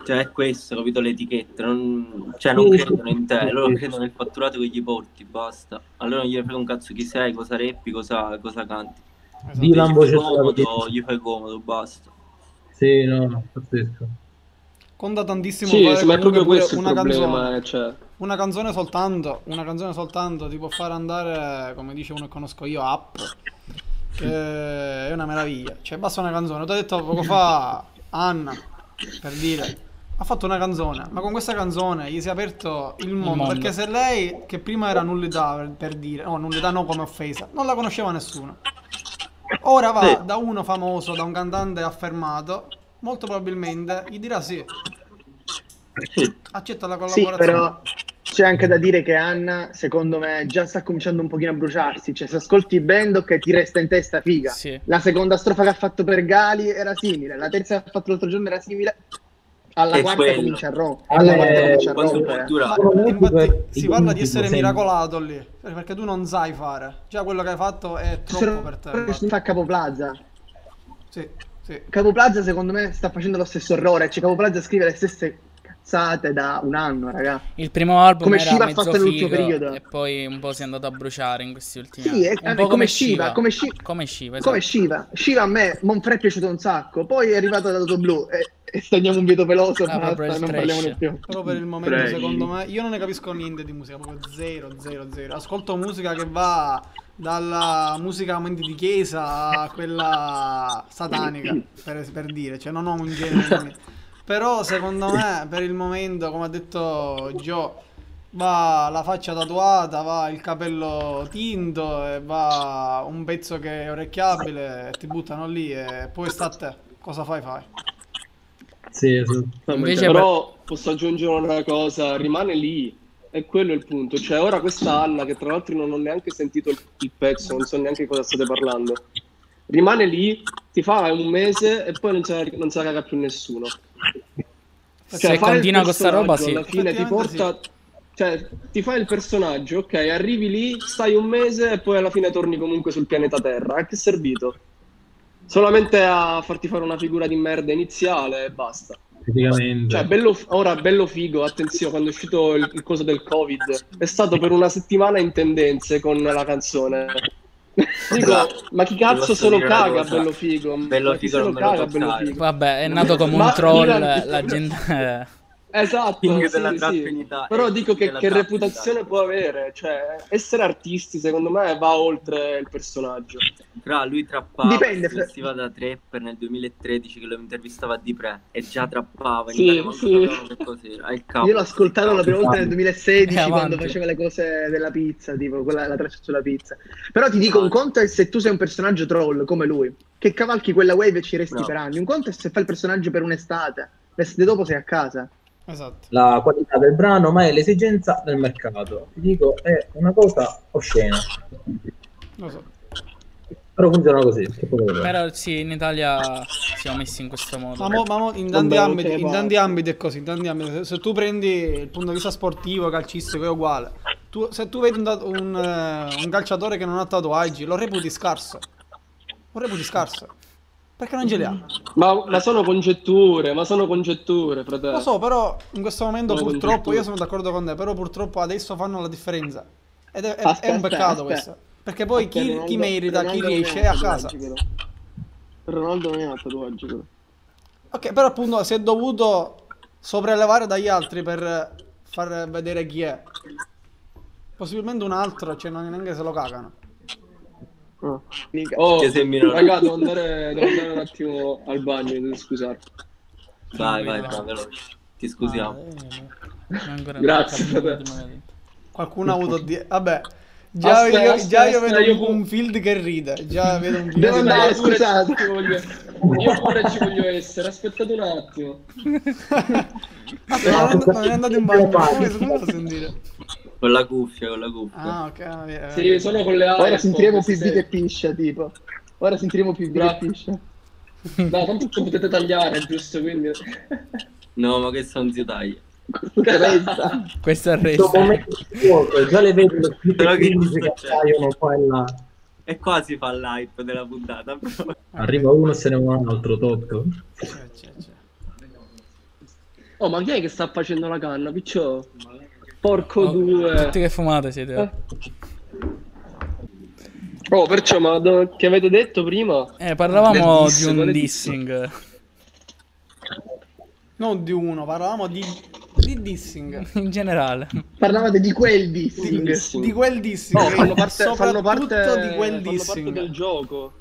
cioè è questo, capito? Le etichette, non, cioè non credono in te, loro credono nel fatturato che gli porti, basta. Allora non gli frega un cazzo chi sei, cosa rappi, cosa, cosa canti. esatto. Dylan Gli voce fai comodo, gli fai comodo, basta. Sì, no, no, pazzesco. Conta tantissimo Sì, fare ma è proprio questo il una canzone. problema, eh, cioè... Una canzone soltanto, una canzone soltanto ti può fare andare, come dice uno che conosco io, up, che è una meraviglia. Cioè, basta una canzone. Ti ho detto poco fa, Anna, per dire, ha fatto una canzone, ma con questa canzone gli si è aperto il mondo, mondo. perché se lei, che prima era nullità per, per dire, no, nullità no come offesa, non la conosceva nessuno. Ora va Sì. da uno famoso, da un cantante affermato, molto probabilmente gli dirà sì, accetta la Sì, collaborazione. però c'è anche da dire che Anna, secondo me, già sta cominciando un pochino a bruciarsi. Cioè, se ascolti che ti resta in testa figa. Sì. La seconda strofa che ha fatto per Gali era simile, la terza che ha fatto l'altro giorno era simile. Alla È quarta quello. comincia a rompere. Alla quarta comincia a rompere. molti infatti que- si parla di essere miracolato lì, perché tu non sai fare. Già quello che hai fatto è troppo per te. infatti. fa Capo Plaza. Sì, sì. Capo Plaza, secondo me, sta facendo lo stesso errore. Cioè, Capo Plaza scrive le stesse cazzate da un anno, raga. Il primo album Come era Shiva ha mezzo fatto nell'ultimo figo periodo. e poi un po' si è andato a bruciare in questi ultimi Sì, anni. è- un è po' come Shiva, come Shi- Come Shiva, Come esatto. Shiva. Shiva a me, Monfre è piaciuto un sacco. Poi è arrivato da Toto Blu e, e stendiamo un vieto peloso Ah, basta, non trash. parliamone più. Però per il momento, Pregi. secondo me, io non ne capisco niente di musica, proprio zero, zero, zero. Ascolto musica che va dalla musica a momenti di chiesa a quella satanica, per, per dire, cioè non ho un genere. Però secondo me, per il momento, come ha detto Joe, va la faccia tatuata, va il capello tinto e va un pezzo che è orecchiabile e ti buttano lì e poi sta a te. Cosa fai, fai. Sì, esatto. Invece Però posso aggiungere una cosa, rimane lì, e quello è il punto. Cioè, ora questa Anna, che tra l'altro non ho neanche sentito il, il pezzo, non so neanche cosa state parlando, rimane lì, ti fa un mese e poi non se la, non se la caga più nessuno. Se Cioè, il continua con sta roba, sì. Alla fine ti porta... Cioè, ti fai il personaggio, ok, arrivi lì, stai un mese e poi alla fine torni comunque sul pianeta Terra. A che è servito? Solamente a farti fare una figura di merda iniziale e basta. Praticamente. Cioè, bello, ora bello figo, attenzione, quando è uscito il, il coso del Covid, è stato per una settimana in tendenze con la canzone. Dico, ma chi cazzo se lo caga bello figo? Bello figo se lo non me lo caga bello figo? Vabbè, è nato come un troll, la gente... Esatto, King sì, della sì. trap in Italia. Però dico che, che reputazione può avere, cioè essere artisti secondo me va oltre il personaggio. Fra lui trappava, Dipende, vestiva da trapper nel 2013 che lo intervistava a Dipre e già trappava in Sì, sì. cos'era. Il capo. Io l'ho ascoltato la prima volta nel 2016 È quando faceva le cose della pizza, tipo quella, la traccia sulla pizza. Però ti dico, un conto è se tu sei un personaggio troll come lui, che cavalchi quella wave e ci resti Bravo. per anni. Un conto è se fai il personaggio per un'estate, l'estate dopo sei a casa. Esatto. la qualità del brano, ma è l'esigenza del mercato. Ti dico, è una cosa oscena. Lo so. Però funziona così. Però sì, in Italia siamo messi in questo modo. Ma, mo- ma mo in, tanti ambiti, in tanti ambiti è così, in tanti ambiti. Se, se tu prendi il punto di vista sportivo, calcistico, è uguale. Tu- se tu vedi un, un, eh, un calciatore che non ha tatuaggi, lo reputi scarso. Lo reputi scarso. Perché non ce li ha? Ma, ma sono congetture, ma sono congetture, fratello. Lo so, però in questo momento Sono purtroppo, congetture. io sono d'accordo con te, però purtroppo adesso fanno la differenza. Ed è, è- Aspetta, è un peccato aspetta. questo. Perché poi Perché chi, Ronaldo- chi merita, chi Ronaldo riesce è a casa. però. Ronaldo non ha tatuaggi, però. Ok, però appunto si è dovuto sopraelevare dagli altri per far vedere chi è. Possibilmente un altro, cioè non neanche se lo cagano. Oh, Che minore. raga, devo andare, devo andare un attimo al bagno, devo scusare. Vai, vai, vai, veloce. Ti scusiamo. Ah, eh, Grazie. Qualcuno ha avuto di... Vabbè, già, Aspetta, io, aspetta, già io vedo io un, pu- field che ride. Già vedo un field Devo che andare, pure scusate. ci voglio- Io pure ci voglio essere, aspettate un attimo. Aspetta, non, non è andato in bagno. Come, come lo sentire? Con la cuffia, con la cuffia. Ah, ok. via, Sì, via. sono con le Ora AirPods, sentiremo PV sì. che piscia, tipo. Ora sentiremo PV che Bravo. piscia. No, tanto potete tagliare, giusto? Quindi... No, ma che sono zio taglia. Resta. Questo è il Questo resto. momento vuoto, già le vedo le Però che 15 che c'è? appaiono qua e là. E qua si fa l'hype della puntata. però. Arriva uno e se ne va un altro top. C'è, c'è, c'è. Oh, ma chi è che sta facendo la canna, piccio? Porco Oh, due. Tutti che fumate siete. Eh. Oh, perciò, ma do- che avete detto prima? Eh, parlavamo diss, di un quale diss? dissing. Non di uno, parlavamo di, di dissing. In generale. Parlavate di quel dissing. Dissing. Di quel dissing. No, fanno parte, fanno soprattutto parte, di quel fanno parte dissing. del gioco.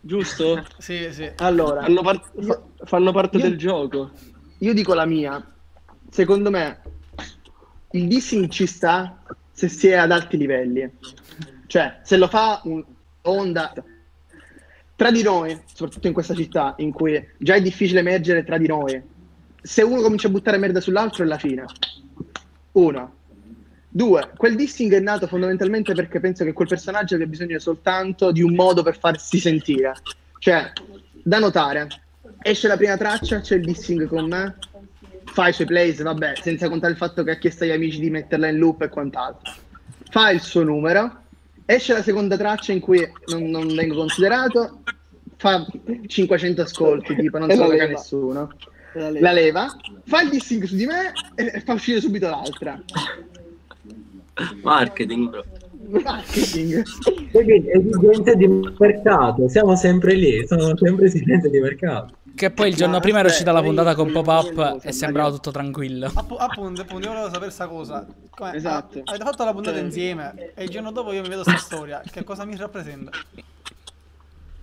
Giusto? Sì, sì. Allora, Fanno, par- fa- fanno parte io- del gioco. io dico la mia. Secondo me, il dissing ci sta se si è ad alti livelli. Cioè, se lo fa un onda tra di noi, soprattutto in questa città in cui già è difficile emergere tra di noi, se uno comincia a buttare merda sull'altro è la fine. Uno. Due, quel dissing è nato fondamentalmente perché penso che quel personaggio abbia bisogno soltanto di un modo per farsi sentire. Cioè, da notare, esce la prima traccia, c'è il dissing con me, fa i suoi plays, vabbè, senza contare il fatto che ha chiesto agli amici di metterla in loop e quant'altro. Fa il suo numero, esce la seconda traccia in cui non, non vengo considerato, fa 500 ascolti, tipo, non E se lo la leva. nessuno. La leva, fa il dissing su di me e fa uscire subito l'altra. Marketing, bro. Marketing. Esigenze di mercato, siamo sempre lì, sono sempre esigenze di mercato. Che poi il giorno Ma prima era uscita la puntata con pop-up e sembrava tutto tranquillo. Appu- appunto, appunto, io volevo sapere sta cosa. Come- Esatto. a- Avete fatto la puntata Cioè- insieme e il giorno dopo io mi vedo sta storia. Che cosa mi rappresenta?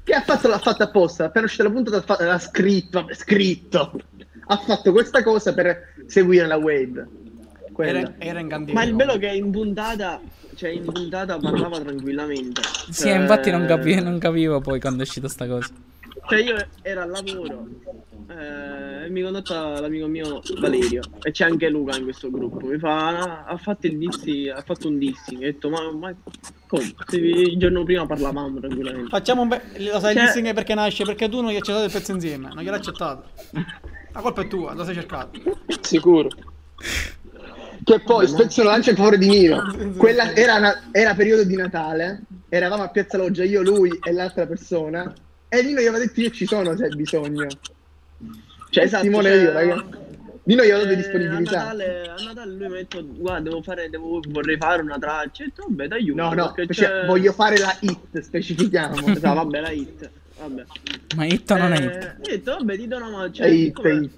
Che ha fatto? L'ha fatta apposta. Appena uscita la puntata, l'ha scritto. scritto. Ha fatto questa cosa per seguire la wave. Quella. Era, era. Ma il bello è che in puntata, cioè in puntata parlava tranquillamente. Sì, Cioè, infatti non, capi- non capivo poi quando è uscita sta cosa. Cioè io ero al lavoro eh, e mi contatta l'amico mio Valerio e c'è anche Luca in questo gruppo. Mi fa, "Ah, ha fatto il dissing, ha fatto un dissing. Ho detto, ma, ma come? Se il giorno prima parlavamo tranquillamente. Facciamo un be- Lo sai il Cioè- dissing perché nasce? Perché tu non gli hai accettato il pezzo insieme. Non gliel'hai accettato. La colpa è tua, lo sei cercato. Sicuro. Che poi spezzo lancia in favore di Nino. Quella era, una- era periodo di Natale. Eravamo a Piazza Loggia, io, lui e l'altra persona. E Nino gli aveva detto io ci sono se hai bisogno. Cioè, Esatto, Simone cioè- io, raga. Nino gli aveva dato Eh, disponibilità. A Natale, a Natale lui mi ha detto, guarda, devo fare, devo, vorrei fare una traccia. E ho detto, vabbè, dai. No, no, cioè, c'è- voglio fare la hit, specifichiamo. Esatto, vabbè, la hit. Vabbè. Ma hit o non è Eh, hit? Ho detto, vabbè, ti do una mano. È Cioè, hit, è siccome- hit.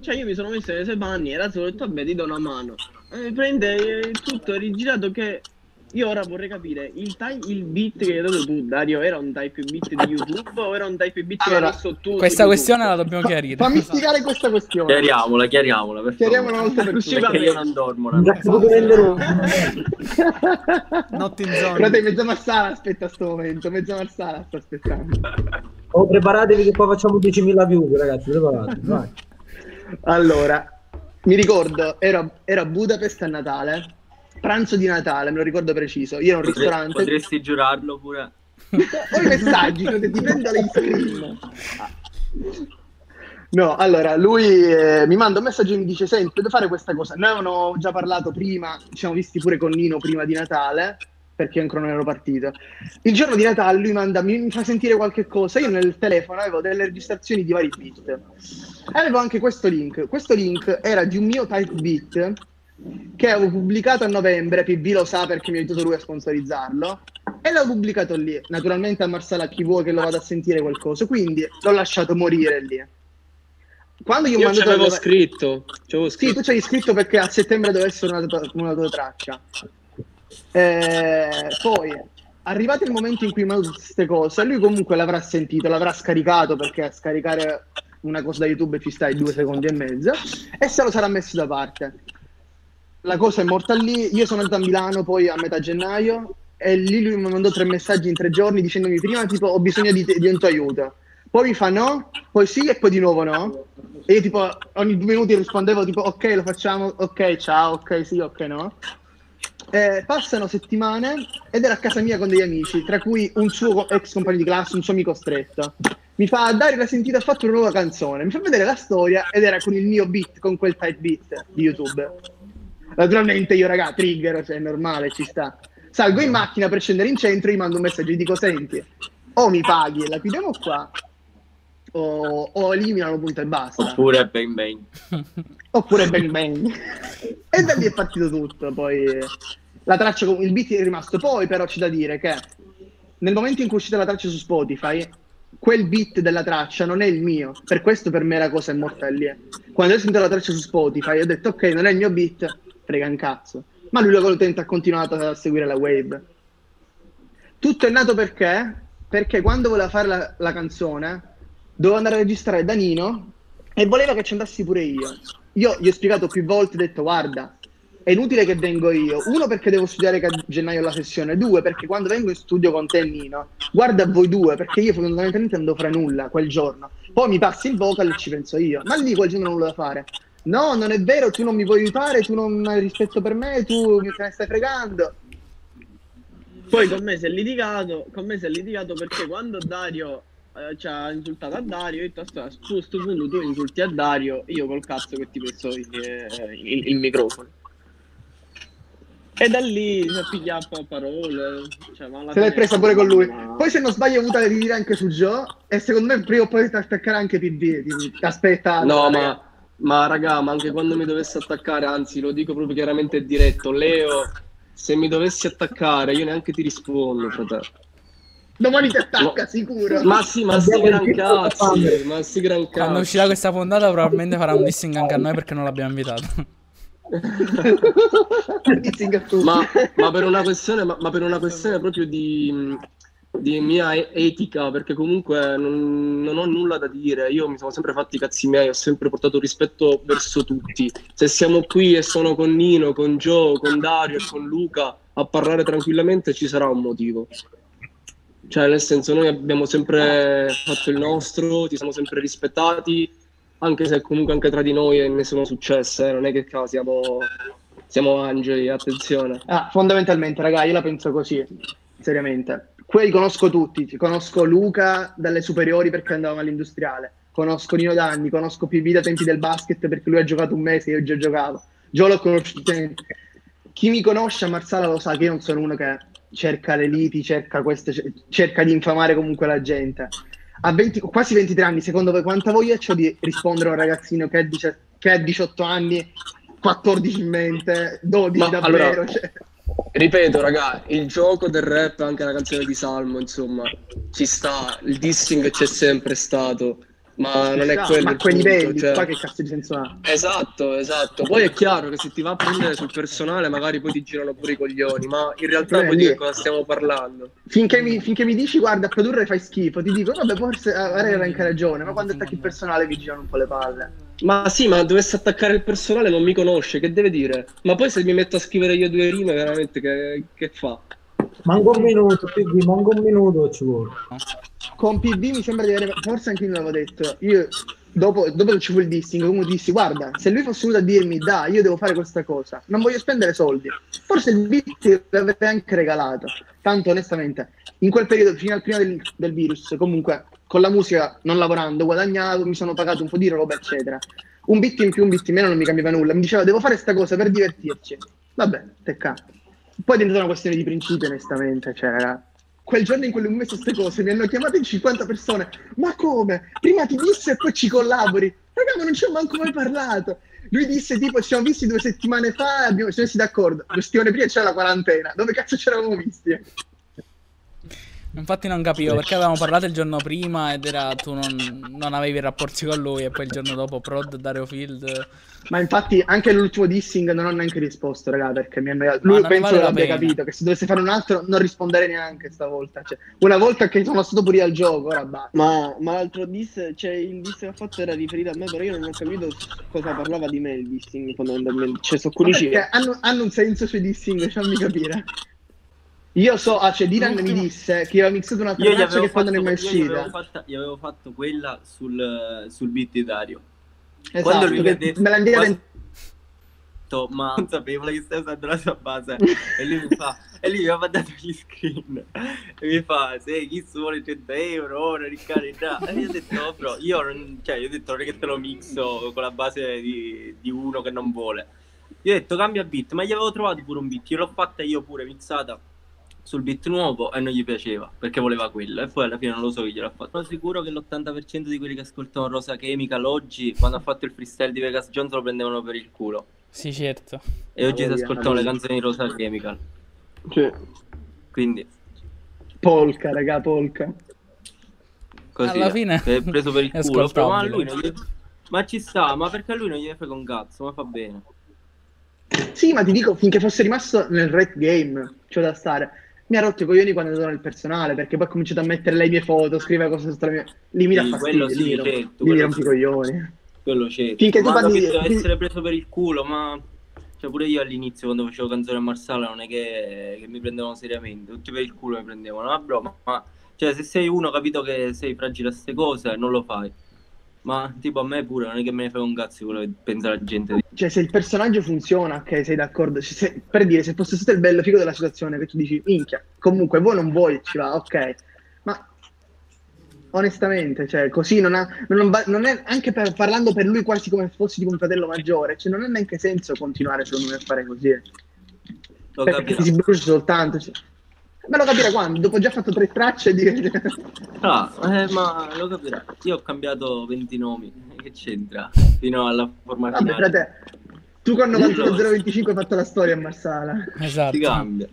Cioè, io mi sono messo nei suoi panni e da solo ho detto, vabbè, ti do una mano. E prende eh, tutto è rigirato che io ora vorrei capire, il, ty- il beat che hai dato tu, Dario, era un type beat di YouTube o era un type beat che Allora, hai messo tu? Questa YouTube? questione la dobbiamo chiarire. Fammi spiegare questa questione. Chiariamola, chiariamola. Per Chiariamola una volta per tutte. Perché io non dormo. Non la ha potuto rendere un... Not in zone. Guardate, mezza marsala aspetta a sto momento, mezza marsala sta aspettando. Oh, preparatevi che poi facciamo 10.000 views, ragazzi, preparatevi. Vai. Allora, mi ricordo, ero, ero a Budapest a Natale, pranzo di Natale, me lo ricordo preciso. Io ero un Potre- ristorante, Potresti giurarlo pure. ho i messaggi, che ti prendo le screen. No, allora, lui eh, mi manda un messaggio e mi dice, senti, devo fare questa cosa. Noi avevamo già parlato prima, ci siamo visti pure con Nino prima di Natale, perché ancora non ero partito. Il giorno di Natale lui manda, mi, mi fa sentire qualche cosa. Io nel telefono avevo delle registrazioni di vari beat. Avevo anche questo link. Questo link era di un mio type beat che avevo pubblicato a novembre, PB lo sa perché mi ha aiutato lui a sponsorizzarlo, e l'ho pubblicato lì. Naturalmente a Marsala chi vuole che lo vada a sentire qualcosa, quindi l'ho lasciato morire lì. Quando ho Io ci avevo le- scritto. avevo Sì, scritto. tu ci hai scritto perché a settembre deve essere una, tua- una tua traccia. Eh, poi, arrivato il momento in cui mi ha mandato queste cose, lui comunque l'avrà sentito, l'avrà scaricato perché scaricare una cosa da YouTube ci sta in due secondi e mezzo e se lo sarà messo da parte. La cosa è morta lì. Io sono andato a Milano poi a metà gennaio e lì lui mi mandò tre messaggi in tre giorni dicendomi prima tipo ho bisogno di, te- di un tuo aiuto. Poi mi fa no, poi sì e poi di nuovo no. E io tipo ogni due minuti rispondevo tipo ok lo facciamo, ok ciao, ok sì, ok no. Eh, passano settimane ed era a casa mia con degli amici, tra cui un suo ex compagno di classe, un suo amico stretto. Mi fa, Dario l'ha sentito, ha fatto una nuova canzone. Mi fa vedere la storia ed era con il mio beat, con quel type beat di YouTube. Naturalmente io, raga, trigger, cioè è normale, ci sta. Salgo in macchina per scendere in centro, gli mando un messaggio e dico, senti, o mi paghi e la chiudiamo qua, o, o eliminalo punto e basta. Oppure bang bang. Oppure bang bang. e da lì è partito tutto. Poi eh, la traccia, il beat è rimasto. Poi, però, c'è da dire che nel momento in cui è uscita la traccia su Spotify, quel beat della traccia non è il mio. Per questo, per me, la cosa è morta lì. Quando ho sentito la traccia su Spotify, ho detto, ok, non è il mio beat, frega un cazzo. Ma lui, con il tempo, ha continuato a seguire la wave. Tutto è nato perché? Perché quando voleva fare la, la canzone, dovevo andare a registrare da Nino e voleva che ci andassi pure io. Io gli ho spiegato più volte, ho detto guarda, è inutile che vengo io. Uno perché devo studiare a gennaio la sessione, due perché quando vengo in studio con te Nino, guarda voi due perché io fondamentalmente non devo fare nulla quel giorno. Poi mi passi il vocal e ci penso io. Ma lì quel giorno non voleva fare. No, non è vero, tu non mi vuoi aiutare, tu non hai rispetto per me, tu mi te ne stai fregando. Poi con me si è litigato, con me si è litigato perché quando Dario eh, ci ha insultato a Dario, io ho detto, "Aspetta, su questo punto tu insulti a Dario, io col cazzo che ti penso il, il- il microfono. E da lì si è pigliato a parole. Cioè, Se l'è fine- presa pure con lui. ma- Poi se non sbaglio ha avuto da dire anche su Joe e secondo me prima o poi ti attaccherà anche PB. ti- Aspetta. No, ma, ma raga, ma anche quando mi dovesse attaccare, anzi, lo dico proprio chiaramente e diretto, Leo, se mi dovessi attaccare, io neanche ti rispondo, fratello. Domani ti attacca, No. sicuro. Ma sì, ma si gran cazzi, ma si gran Quando cazzi. uscirà questa puntata probabilmente farà un dissing anche a noi perché non l'abbiamo invitato. Ma, ma per una questione, ma, ma per una questione proprio di, di mia etica, perché comunque non, non ho nulla da dire. Io mi sono sempre fatti i cazzi miei, ho sempre portato rispetto verso tutti. Se siamo qui e sono con Nino, con Joe, con Dario e con Luca a parlare tranquillamente, ci sarà un motivo. Cioè, nel senso, noi abbiamo sempre fatto il nostro, ti siamo sempre rispettati, anche se comunque anche tra di noi ne sono successe, eh, non è che siamo, siamo angeli, attenzione. Ah, fondamentalmente, raga, io la penso così, seriamente. Quelli conosco tutti, conosco Luca dalle superiori perché andavamo all'industriale, conosco Nino Danni, conosco PB da tempi del basket perché lui ha giocato un mese, io già giocavo. Gio l'ho conosciuto. Chi mi conosce a Marsala lo sa che io non sono uno che cerca le liti, cerca, queste, cerca di infamare comunque la gente. A 20 quasi 23 anni, secondo voi quanta voglia c'ho di rispondere a un ragazzino che ha, dici- che ha 18 anni, 14 in mente, 12 Ma davvero? allora- cioè. Ripeto, raga, il gioco del rap, anche la canzone di Salmo, insomma, ci sta, il dissing c'è sempre stato, ma non è quello ma a quei livelli, cioè- qua che cazzo di senso ha? Esatto, esatto. Poi è chiaro che se ti va a prendere sul personale, magari poi ti girano pure i coglioni, ma in realtà Eh, poi lì- di che cosa stiamo parlando? Finché mi, finché mi dici guarda a produrre fai schifo, ti dico vabbè forse avrai anche ragione, ma quando attacchi il personale vi girano un po' le palle. Ma sì, ma dovesse attaccare il personale non mi conosce, che deve dire? Ma poi se mi metto a scrivere io due rime, veramente che, che fa? Manco un minuto, PB, manco un minuto ci vuole. Con PB mi sembra di avere, forse anche io l'avevo detto, io dopo, dopo che ci fu il dissing, comunque dissi guarda, se lui fosse venuto a dirmi dai, io devo fare questa cosa, non voglio spendere soldi, forse il beat l'avrei anche regalato, tanto onestamente, in quel periodo, fino al prima del, del virus, comunque con la musica non lavorando, guadagnavo, mi sono pagato un po' di roba, eccetera. Un bit in più, un bit in meno non mi cambiava nulla, mi diceva devo fare sta cosa per divertirci. Vabbè, tecca. Poi è diventata una questione di principio, onestamente, cioè, quel giorno in cui ha messo queste cose mi hanno chiamato in 50 persone. Ma come? Prima ti disse e poi ci collabori. Raga, ma non ci ho manco mai parlato. Lui disse tipo ci siamo visti due settimane fa e abbiamo, siamo messi d'accordo. Due settimane prima c'era la quarantena. Dove cazzo ci eravamo visti? Infatti non capivo perché avevamo parlato il giorno prima ed era tu non, non avevi rapporti con lui e poi il giorno dopo Prod, Dario Field. Ma infatti anche l'ultimo dissing non ho neanche risposto, raga, perché mi hanno Ma Lui penso vale che la l'abbia capito, che se dovesse fare un altro non risponderei neanche stavolta. Cioè, una volta che sono stato pure al gioco, ora basta. Ma, ma l'altro diss, cioè il diss che ha fatto era riferito a me, però io non ho capito cosa parlava di me il dissing fondamentalmente. Cioè, sono curioso. Perché hanno, hanno un senso sui dissing, fammi capire. Io so, ah, cioè Dylan mi disse che aveva mixato un'altra Io gli traccia che poi non è mai io gli avevo uscita. gli avevo fatto quella sul, sul beat di Dario. Esatto, Quando lui mi ha detto- me l'ha quando- detto, ma non sapevo che stai usando la sua base. E lui mi fa e lui mi ha mandato gli screen. E mi fa se chi vuole 100 euro ora Riccardo e io ho detto "Oh, bro io non, cioè io ho detto non è che te lo mixo con la base di, di uno che non vuole. Io ho detto cambia beat. Ma gli avevo trovato pure un beat io l'ho fatta io pure mixata sul beat nuovo e non gli piaceva perché voleva quello e poi alla fine non lo so chi gliel'ha fatto sono sicuro che l'80% di quelli che ascoltano Rosa Chemical oggi quando ha fatto il freestyle di Vegas Jones lo prendevano per il culo Sì, certo. e oggi si ascoltano le canzoni di Rosa Chemical. Cioè, Quindi, Polka, raga, polka. così. Alla eh. fine Si è preso per il culo. però, Ma, lui non gli- ma ci sta, ma perché a lui non gli frega un cazzo, ma fa bene. Sì, ma ti dico, finché fosse rimasto nel red game, c'è da stare. Mi ha rotto i coglioni quando andato nel personale, perché poi ha cominciato a mettere le mie foto, scrivere cose sotto la mia... Lì mi dà Sì, fastidio, quello sì, lì, certo, lì mi quello rompi i coglioni. Quello c'è. Finché tu ma hanno parli di- essere preso per il culo, ma... Cioè pure io all'inizio quando facevo canzone a Marsala non è che, che mi prendevano seriamente, tutti per il culo mi prendevano, ma bro, ma, ma- cioè se sei uno capito che sei fragile a queste cose non lo fai. Ma tipo a me pure non è che me ne frega un cazzo di quello che pensa la gente. Cioè, se il personaggio funziona, ok, sei d'accordo. Cioè, se- per dire, se fosse stato il bello figo della situazione, che tu dici, minchia, comunque voi non vuoi, ci va, ok. Ma onestamente, cioè, così non ha, non non è, anche per- parlando per lui quasi come se fosse tipo un fratello maggiore, cioè, non ha neanche senso continuare, secondo me, a fare così. Lo perché capirà. ti si brucia soltanto. cioè. Me lo capire quando, dopo già fatto tre tracce di... Ah, eh, ma lo capirà. Io ho cambiato 20 nomi, che c'entra? Fino alla forma Vabbè, frate, tu con 91.025 hai fatto la storia a Marsala. Esatto. Si cambia.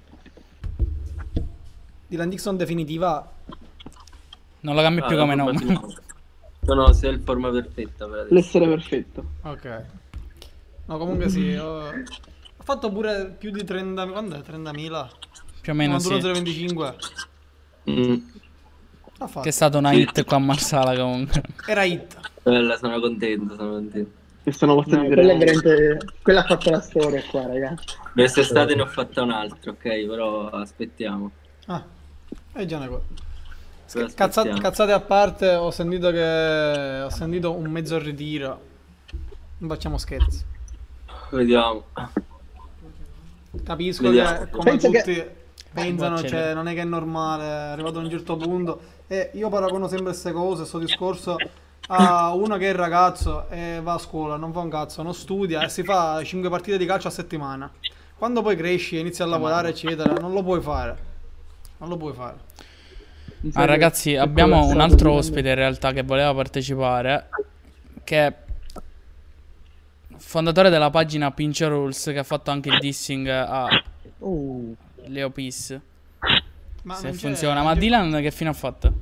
Dylan Dixon definitiva Non lo cambi Ah, più la come nome. Sono il forma perfetta per adesso. L'essere perfetto. Ok. No, comunque sì. ho- Ha fatto pure più di 30. Quando è? 30.000? Più o meno sì. 91.025. Mm, fatto. Che è stata una hit qua a Marsala comunque. Era hit. bella, sono contento, sono contento. No, quella veramente... Quella ha fatto la storia qua, ragazzi. Quest'estate ne ho fatta un'altra, ok? Però aspettiamo. Ah. È già una cosa. Però Cazza- aspettiamo. cazzate a parte, ho sentito che. Ho sentito un mezzo ritiro. Non facciamo scherzi. Vediamo. Capisco Vediamo. che come Penso che- tutti pensano, cioè, non è che è normale, è arrivato a un certo punto. E io paragono sempre queste cose, questo discorso a uno che è il ragazzo e va a scuola, non fa un cazzo, non studia e si fa 5 partite di calcio a settimana. Quando poi cresci e inizi a lavorare, eccetera, non lo puoi fare. Non lo puoi fare. Ah, ragazzi, abbiamo un altro ospite in realtà che voleva partecipare. Che è fondatore della pagina Pinch Rules. Che ha fatto anche il dissing a Oh. Leo Peace. Ma Se funziona. Ma Dylan che fine ha fatto?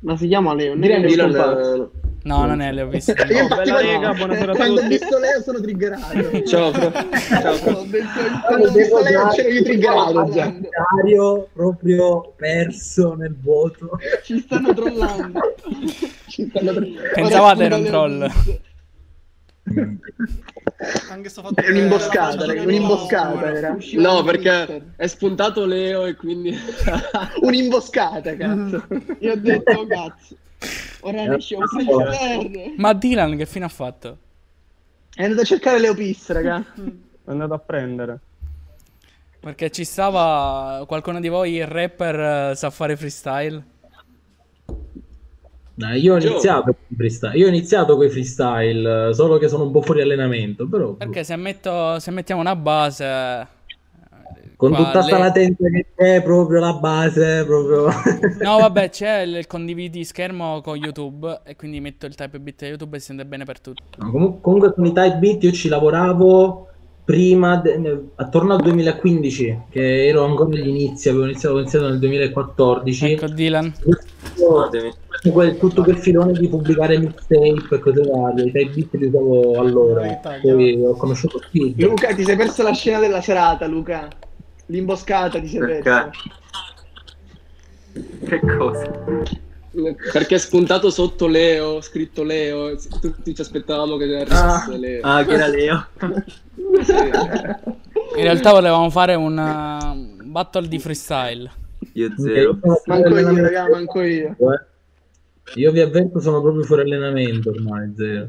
Ma si chiama Leo? Dylan, eh, No, non è Leo Peace. Io Oh, infatti bella lega, buonasera a quando ho visto Leo sono triggerato. Ciao, Fra. Ciao, detto, quando ho visto Leo c'ero io triggerato già. Dario proprio perso nel vuoto. Ci stanno trollando. Ci stanno trollando. Pensavate era un troll. Anche sto fatto È un'imboscata, raga, un'imboscata era. No, perché è spuntato Leo e quindi... Un'imboscata, cazzo. Io ho detto, oh, cazzo. Ora esce un Sinclair. Ma Dylan che fine ha fatto? È andato a cercare Leo Pis, raga. È andato a prendere. Perché ci stava qualcuno di voi, il rapper, eh, sa fare freestyle? Dai, io ho iniziato con i freestyle. Io ho iniziato con i freestyle, solo che sono un po' fuori allenamento, però Perché se, metto, se mettiamo una base... eh, con qua tutta sta le- latenza che c'è, proprio la base, proprio... No, vabbè, c'è il il condividi schermo con YouTube e quindi metto il type bit di YouTube e si sente bene per tutti. No, comu- comunque con i type beat io ci lavoravo prima, de- attorno al 2015, che ero ancora agli inizi, avevo iniziato, ho iniziato nel 2014. Ecco Dylan. Io- quel- tutto quel filone di pubblicare mixtape e cose varie, i type beat li usavo allora, poi ho conosciuto Kid. Luca, ti sei perso la scena della serata, Luca. L'imboscata ti sei Perché? perso. Che cosa? Perché è spuntato sotto Leo, scritto Leo, tutti ci aspettavamo che arrivasse Leo. Ah, che era Leo. In realtà volevamo fare un uh, battle di freestyle. Io zero. Manco io, raga, manco io. Io vi avverto, sono proprio fuori allenamento ormai, zero.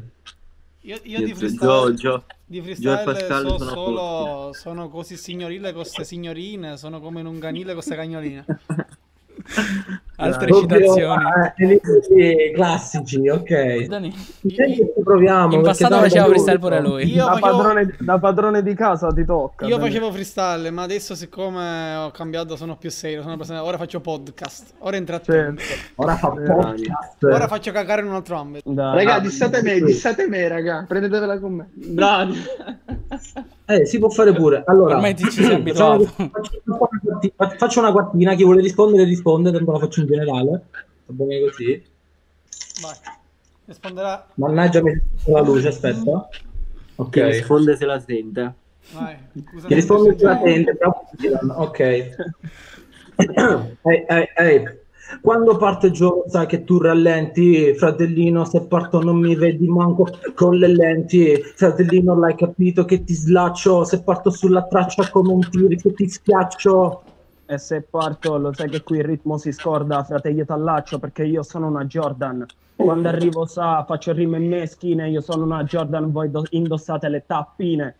Io, io Io di freestyle, Gio. di Gio e freestyle so sono solo, sono così signorile con queste signorine, sono come in un canile con queste cagnoline. Altre Proprio, citazioni. eh, classici, ok. Dani, proviamo. in passato faceva freestyle pure lui. Io Da facevo, padrone, da padrone di casa ti tocca. io Dani. facevo freestyle, ma adesso siccome ho cambiato sono più serio, sono persona- ora faccio podcast, ora intrattengo. Certo. Ora fa podcast. Ora faccio cagare in un altro ambito. Dai. Raga, dissate me, dissate me, raga. Prendetevela con me. Bravi. Eh, si può fare pure. Allora, Ormai ti ci sei abituato. faccio una quartina- chi vuole rispondere risponde, tanto la faccio in generale. Va bene così. Vai. Risponderà. Mannaggia mi la luce, aspetta. Ok. Chi risponde se la sente. Vai. Chi risponde tende, bravo Dylan. Ok. Ehi, ehi, ehi. Quando parte il gioco sai che tu rallenti, fratellino, se parto non mi vedi manco con le lenti, fratellino l'hai capito che ti slaccio, se parto sulla traccia come un tir che ti schiaccio. E se parto, lo sai che qui il ritmo si scorda, fratelli t'allaccio perché io sono una Jordan. Quando arrivo sa, faccio rime meschine, io sono una Jordan, voi do- indossate le tappine.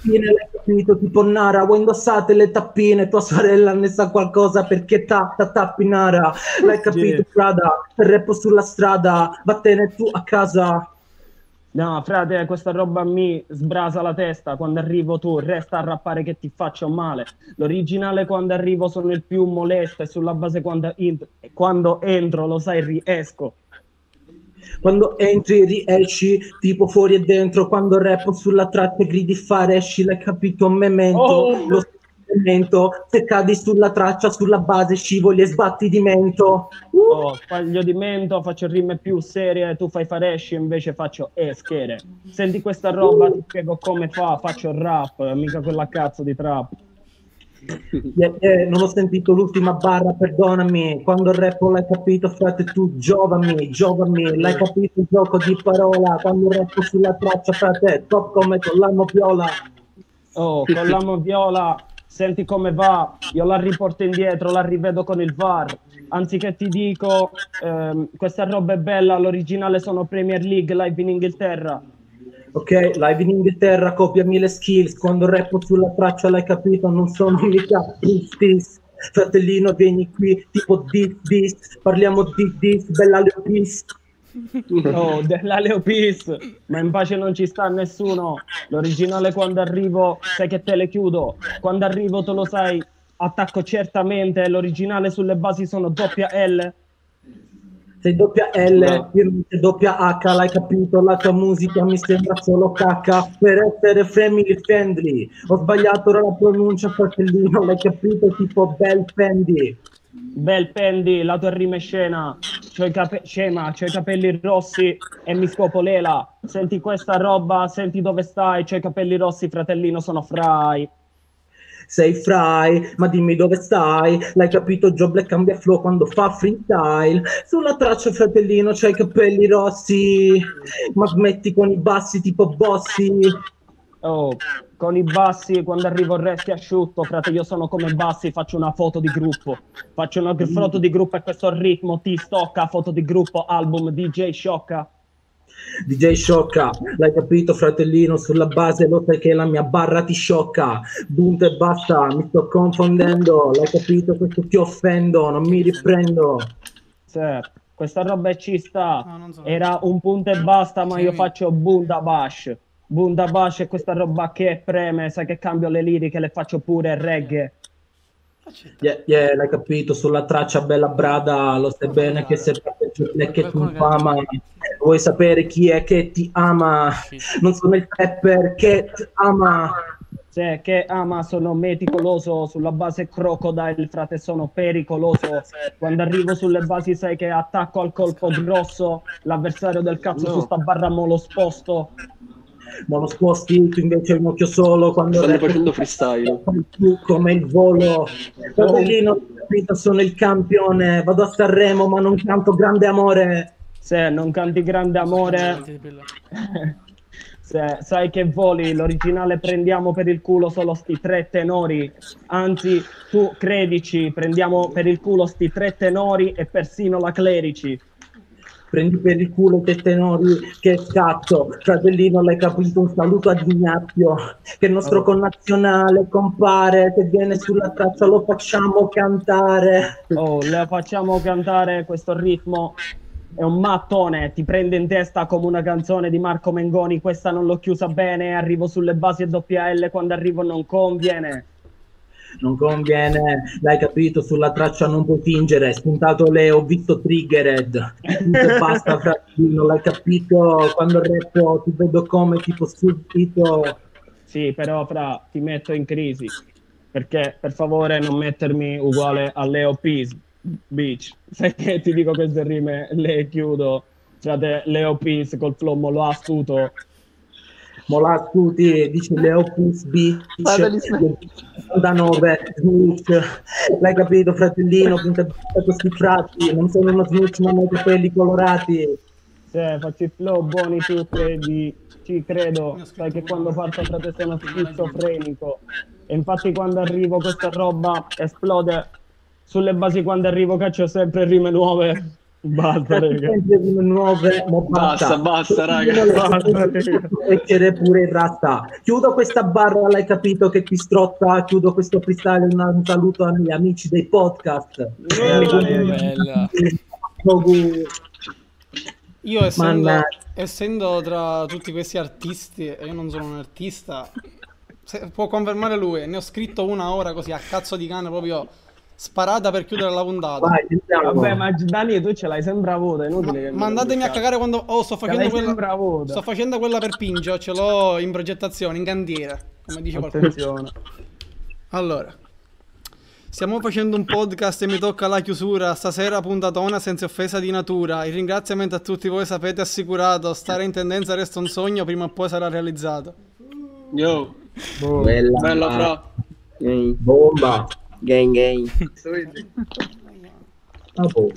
Tappine, l'hai capito, tipo Nara, voi indossate le tappine, tua sorella ne sa qualcosa perché ta, ta tappinara, l'hai capito, Sì. Prada, rap sulla strada, vattene tu a casa. No, frate, questa roba mi sbrasa la testa. Quando arrivo tu, resta a rappare che ti faccio male. L'originale quando arrivo sono il più molesto e sulla base quando, in- quando entro, lo sai, riesco. Quando entri riesci, tipo fuori e dentro, quando rappo sulla traccia gridi fare esci, l'hai capito, memento, Oh. lo strumento, se cadi sulla traccia, sulla base scivoli e sbatti di mento. Uh, Oh, sbaglio di mento, faccio rime più serie, tu fai faresci, invece faccio eschere. Senti questa roba, ti spiego come fa, faccio rap, mica quella cazzo di trap. Non ho sentito l'ultima barra, perdonami, quando rappo l'hai capito, frate, tu giovami, giovami, l'hai capito il gioco di parola, quando rappo sulla traccia, frate, top come con l'amo viola. Oh, con l'amo viola, senti come va, io la riporto indietro, la rivedo con il VAR. Anziché ti dico, ehm, questa roba è bella, l'originale sono Premier League, live in Inghilterra. Ok, live in Inghilterra, copiami le skills. Quando rappo sulla traccia, l'hai capito, non sono mica tristis. Fratellino, vieni qui, tipo dis, dis, parliamo di dis, bella Leopis. Oh, della Leopis, ma in pace non ci sta nessuno. L'originale quando arrivo, sai che te le chiudo. Quando arrivo, tu lo sai, attacco certamente. L'originale sulle basi sono doppia L. Sei doppia L, sei doppia H, l'hai capito? La tua musica mi sembra solo cacca per essere family friendly. Ho sbagliato ora la pronuncia, fratellino, l'hai capito? Tipo Bel Fendi. Bel Pendi, la tua rima è scena. C'ho i cape- scema, c'ho i capelli rossi e mi scopo lela. Senti questa roba, senti dove stai. C'ho i capelli rossi, fratellino, sono fry. Sei fry, ma dimmi dove stai? L'hai capito? Joe Black cambia flow quando fa freestyle. Sulla traccia, fratellino, c'hai i capelli rossi. Ma smetti con i bassi tipo bossi. Oh, con i bassi, quando arrivo resti asciutto, frate, io sono come bassi, faccio una foto di gruppo. Faccio una foto di gruppo e questo ritmo ti stocca. Foto di gruppo, album DJ Sciocca. DJ sciocca, l'hai capito fratellino, sulla base lo sai che la mia barra ti sciocca, punto e basta, mi sto confondendo, l'hai capito, questo ti offendo, non mi riprendo. Sì, questa roba ci sta. No, so. Era un punto e basta, ma Sì. io faccio Bunda Bash. Bunda Bash è questa roba che preme, sai che cambio le liriche, le faccio pure reggae. Yeah, yeah, l'hai capito, sulla traccia bella brada, lo sai bene che se è che ti infama, vuoi sapere chi è che ti ama, non sono il rapper che ti ama. Sì, che ama, sono meticoloso, sulla base crocodile, frate, sono pericoloso. Quando arrivo sulle basi sai che attacco al colpo grosso, l'avversario del cazzo No. su sta barra mo lo sposto. Ma lo sposti, tu invece hai un occhio solo quando Stanno facendo freestyle. tu come il volo. Capito, sono il campione, vado a Sanremo ma non canto grande amore. Se non canti grande amore, Se sai che voli, l'originale prendiamo per il culo solo sti tre tenori. Anzi, tu credici, prendiamo per il culo sti tre tenori e persino la clerici. Prendi per il culo te tenori che scatto, fratellino l'hai capito, un saluto ad Ignazio, che il nostro connazionale compare, se viene sulla traccia lo facciamo cantare. Oh, le facciamo cantare questo ritmo. È un mattone, ti prende in testa come una canzone di Marco Mengoni. Questa non l'ho chiusa bene. Arrivo sulle basi e doppia L. Quando arrivo non conviene. Non conviene, l'hai capito, sulla traccia non puoi fingere, spuntato le ho visto triggered, basta fratellino, l'hai capito, quando rappo ti vedo come tipo subito, Sì, però fra ti metto in crisi. Perché per favore non mettermi uguale a Leo Peace Beach. Sai che ti dico queste rime, le chiudo. Frate, Leo Peace col flow lo astuto. Mola scuti, dici Leo Fateli smettere. 99, snitch, l'hai capito fratellino, punta a questi frati, non sono uno snitch ma ho i capelli colorati. Se faccio i flow buoni tu credi, ci credo. Sai che quando parto frate sono schizofrenico. E infatti quando arrivo questa roba esplode. Sulle basi quando arrivo caccio sempre rime nuove. Basta, raga. Nuove, Basta, basta, raga. Basta, raga. Leggere pure il rasta. Chiudo questa barra, l'hai capito che ti strotta. Chiudo questo freestyle. Un, saluto agli amici dei podcast. Bella, bella. Io essendo, essendo tra tutti questi artisti, e io non sono un artista, se- può confermare lui, ne ho scritto una ora così a cazzo di cane proprio sparata per chiudere la puntata. Vai. Vabbè, ma Dani, tu ce l'hai sempre avuta, è inutile che mi Mandatemi a cagare quando... Oh, sto Ce facendo quella... Sto facendo quella per Pingio, ce l'ho in progettazione, in cantiere, come dice qualcuno. Attenzione. Allora, stiamo facendo un podcast e mi tocca la chiusura. Stasera puntatona senza offesa di natura. Il ringraziamento a tutti voi sapete assicurato. Stare in tendenza resta un sogno, prima o poi sarà realizzato. Yo, Bella, bella fra. Bomba. Gang, gang. Ah, boh.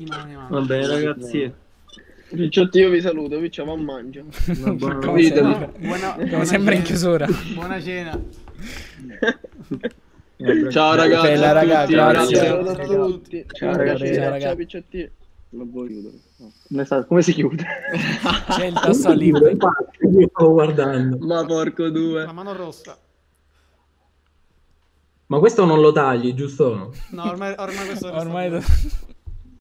Va bene ragazzi. Picciotti, io vi saluto, vi ciao, a mangio. Una buona Come Buona, come sempre in chiusura. buona cena. Ciao ragazzi. Bella, a raga, tutti, grazie. Ciao a tutti. Ciao, Buona ragazzi. Ciao. Ciao, picciotti. Non chiudere? Sta- Come si chiude? C'è il tasto libero. Io stavo guardando. Ma porco due. La mano rossa. Ma questo non lo tagli, giusto? No, ormai, ormai questo è Ormai...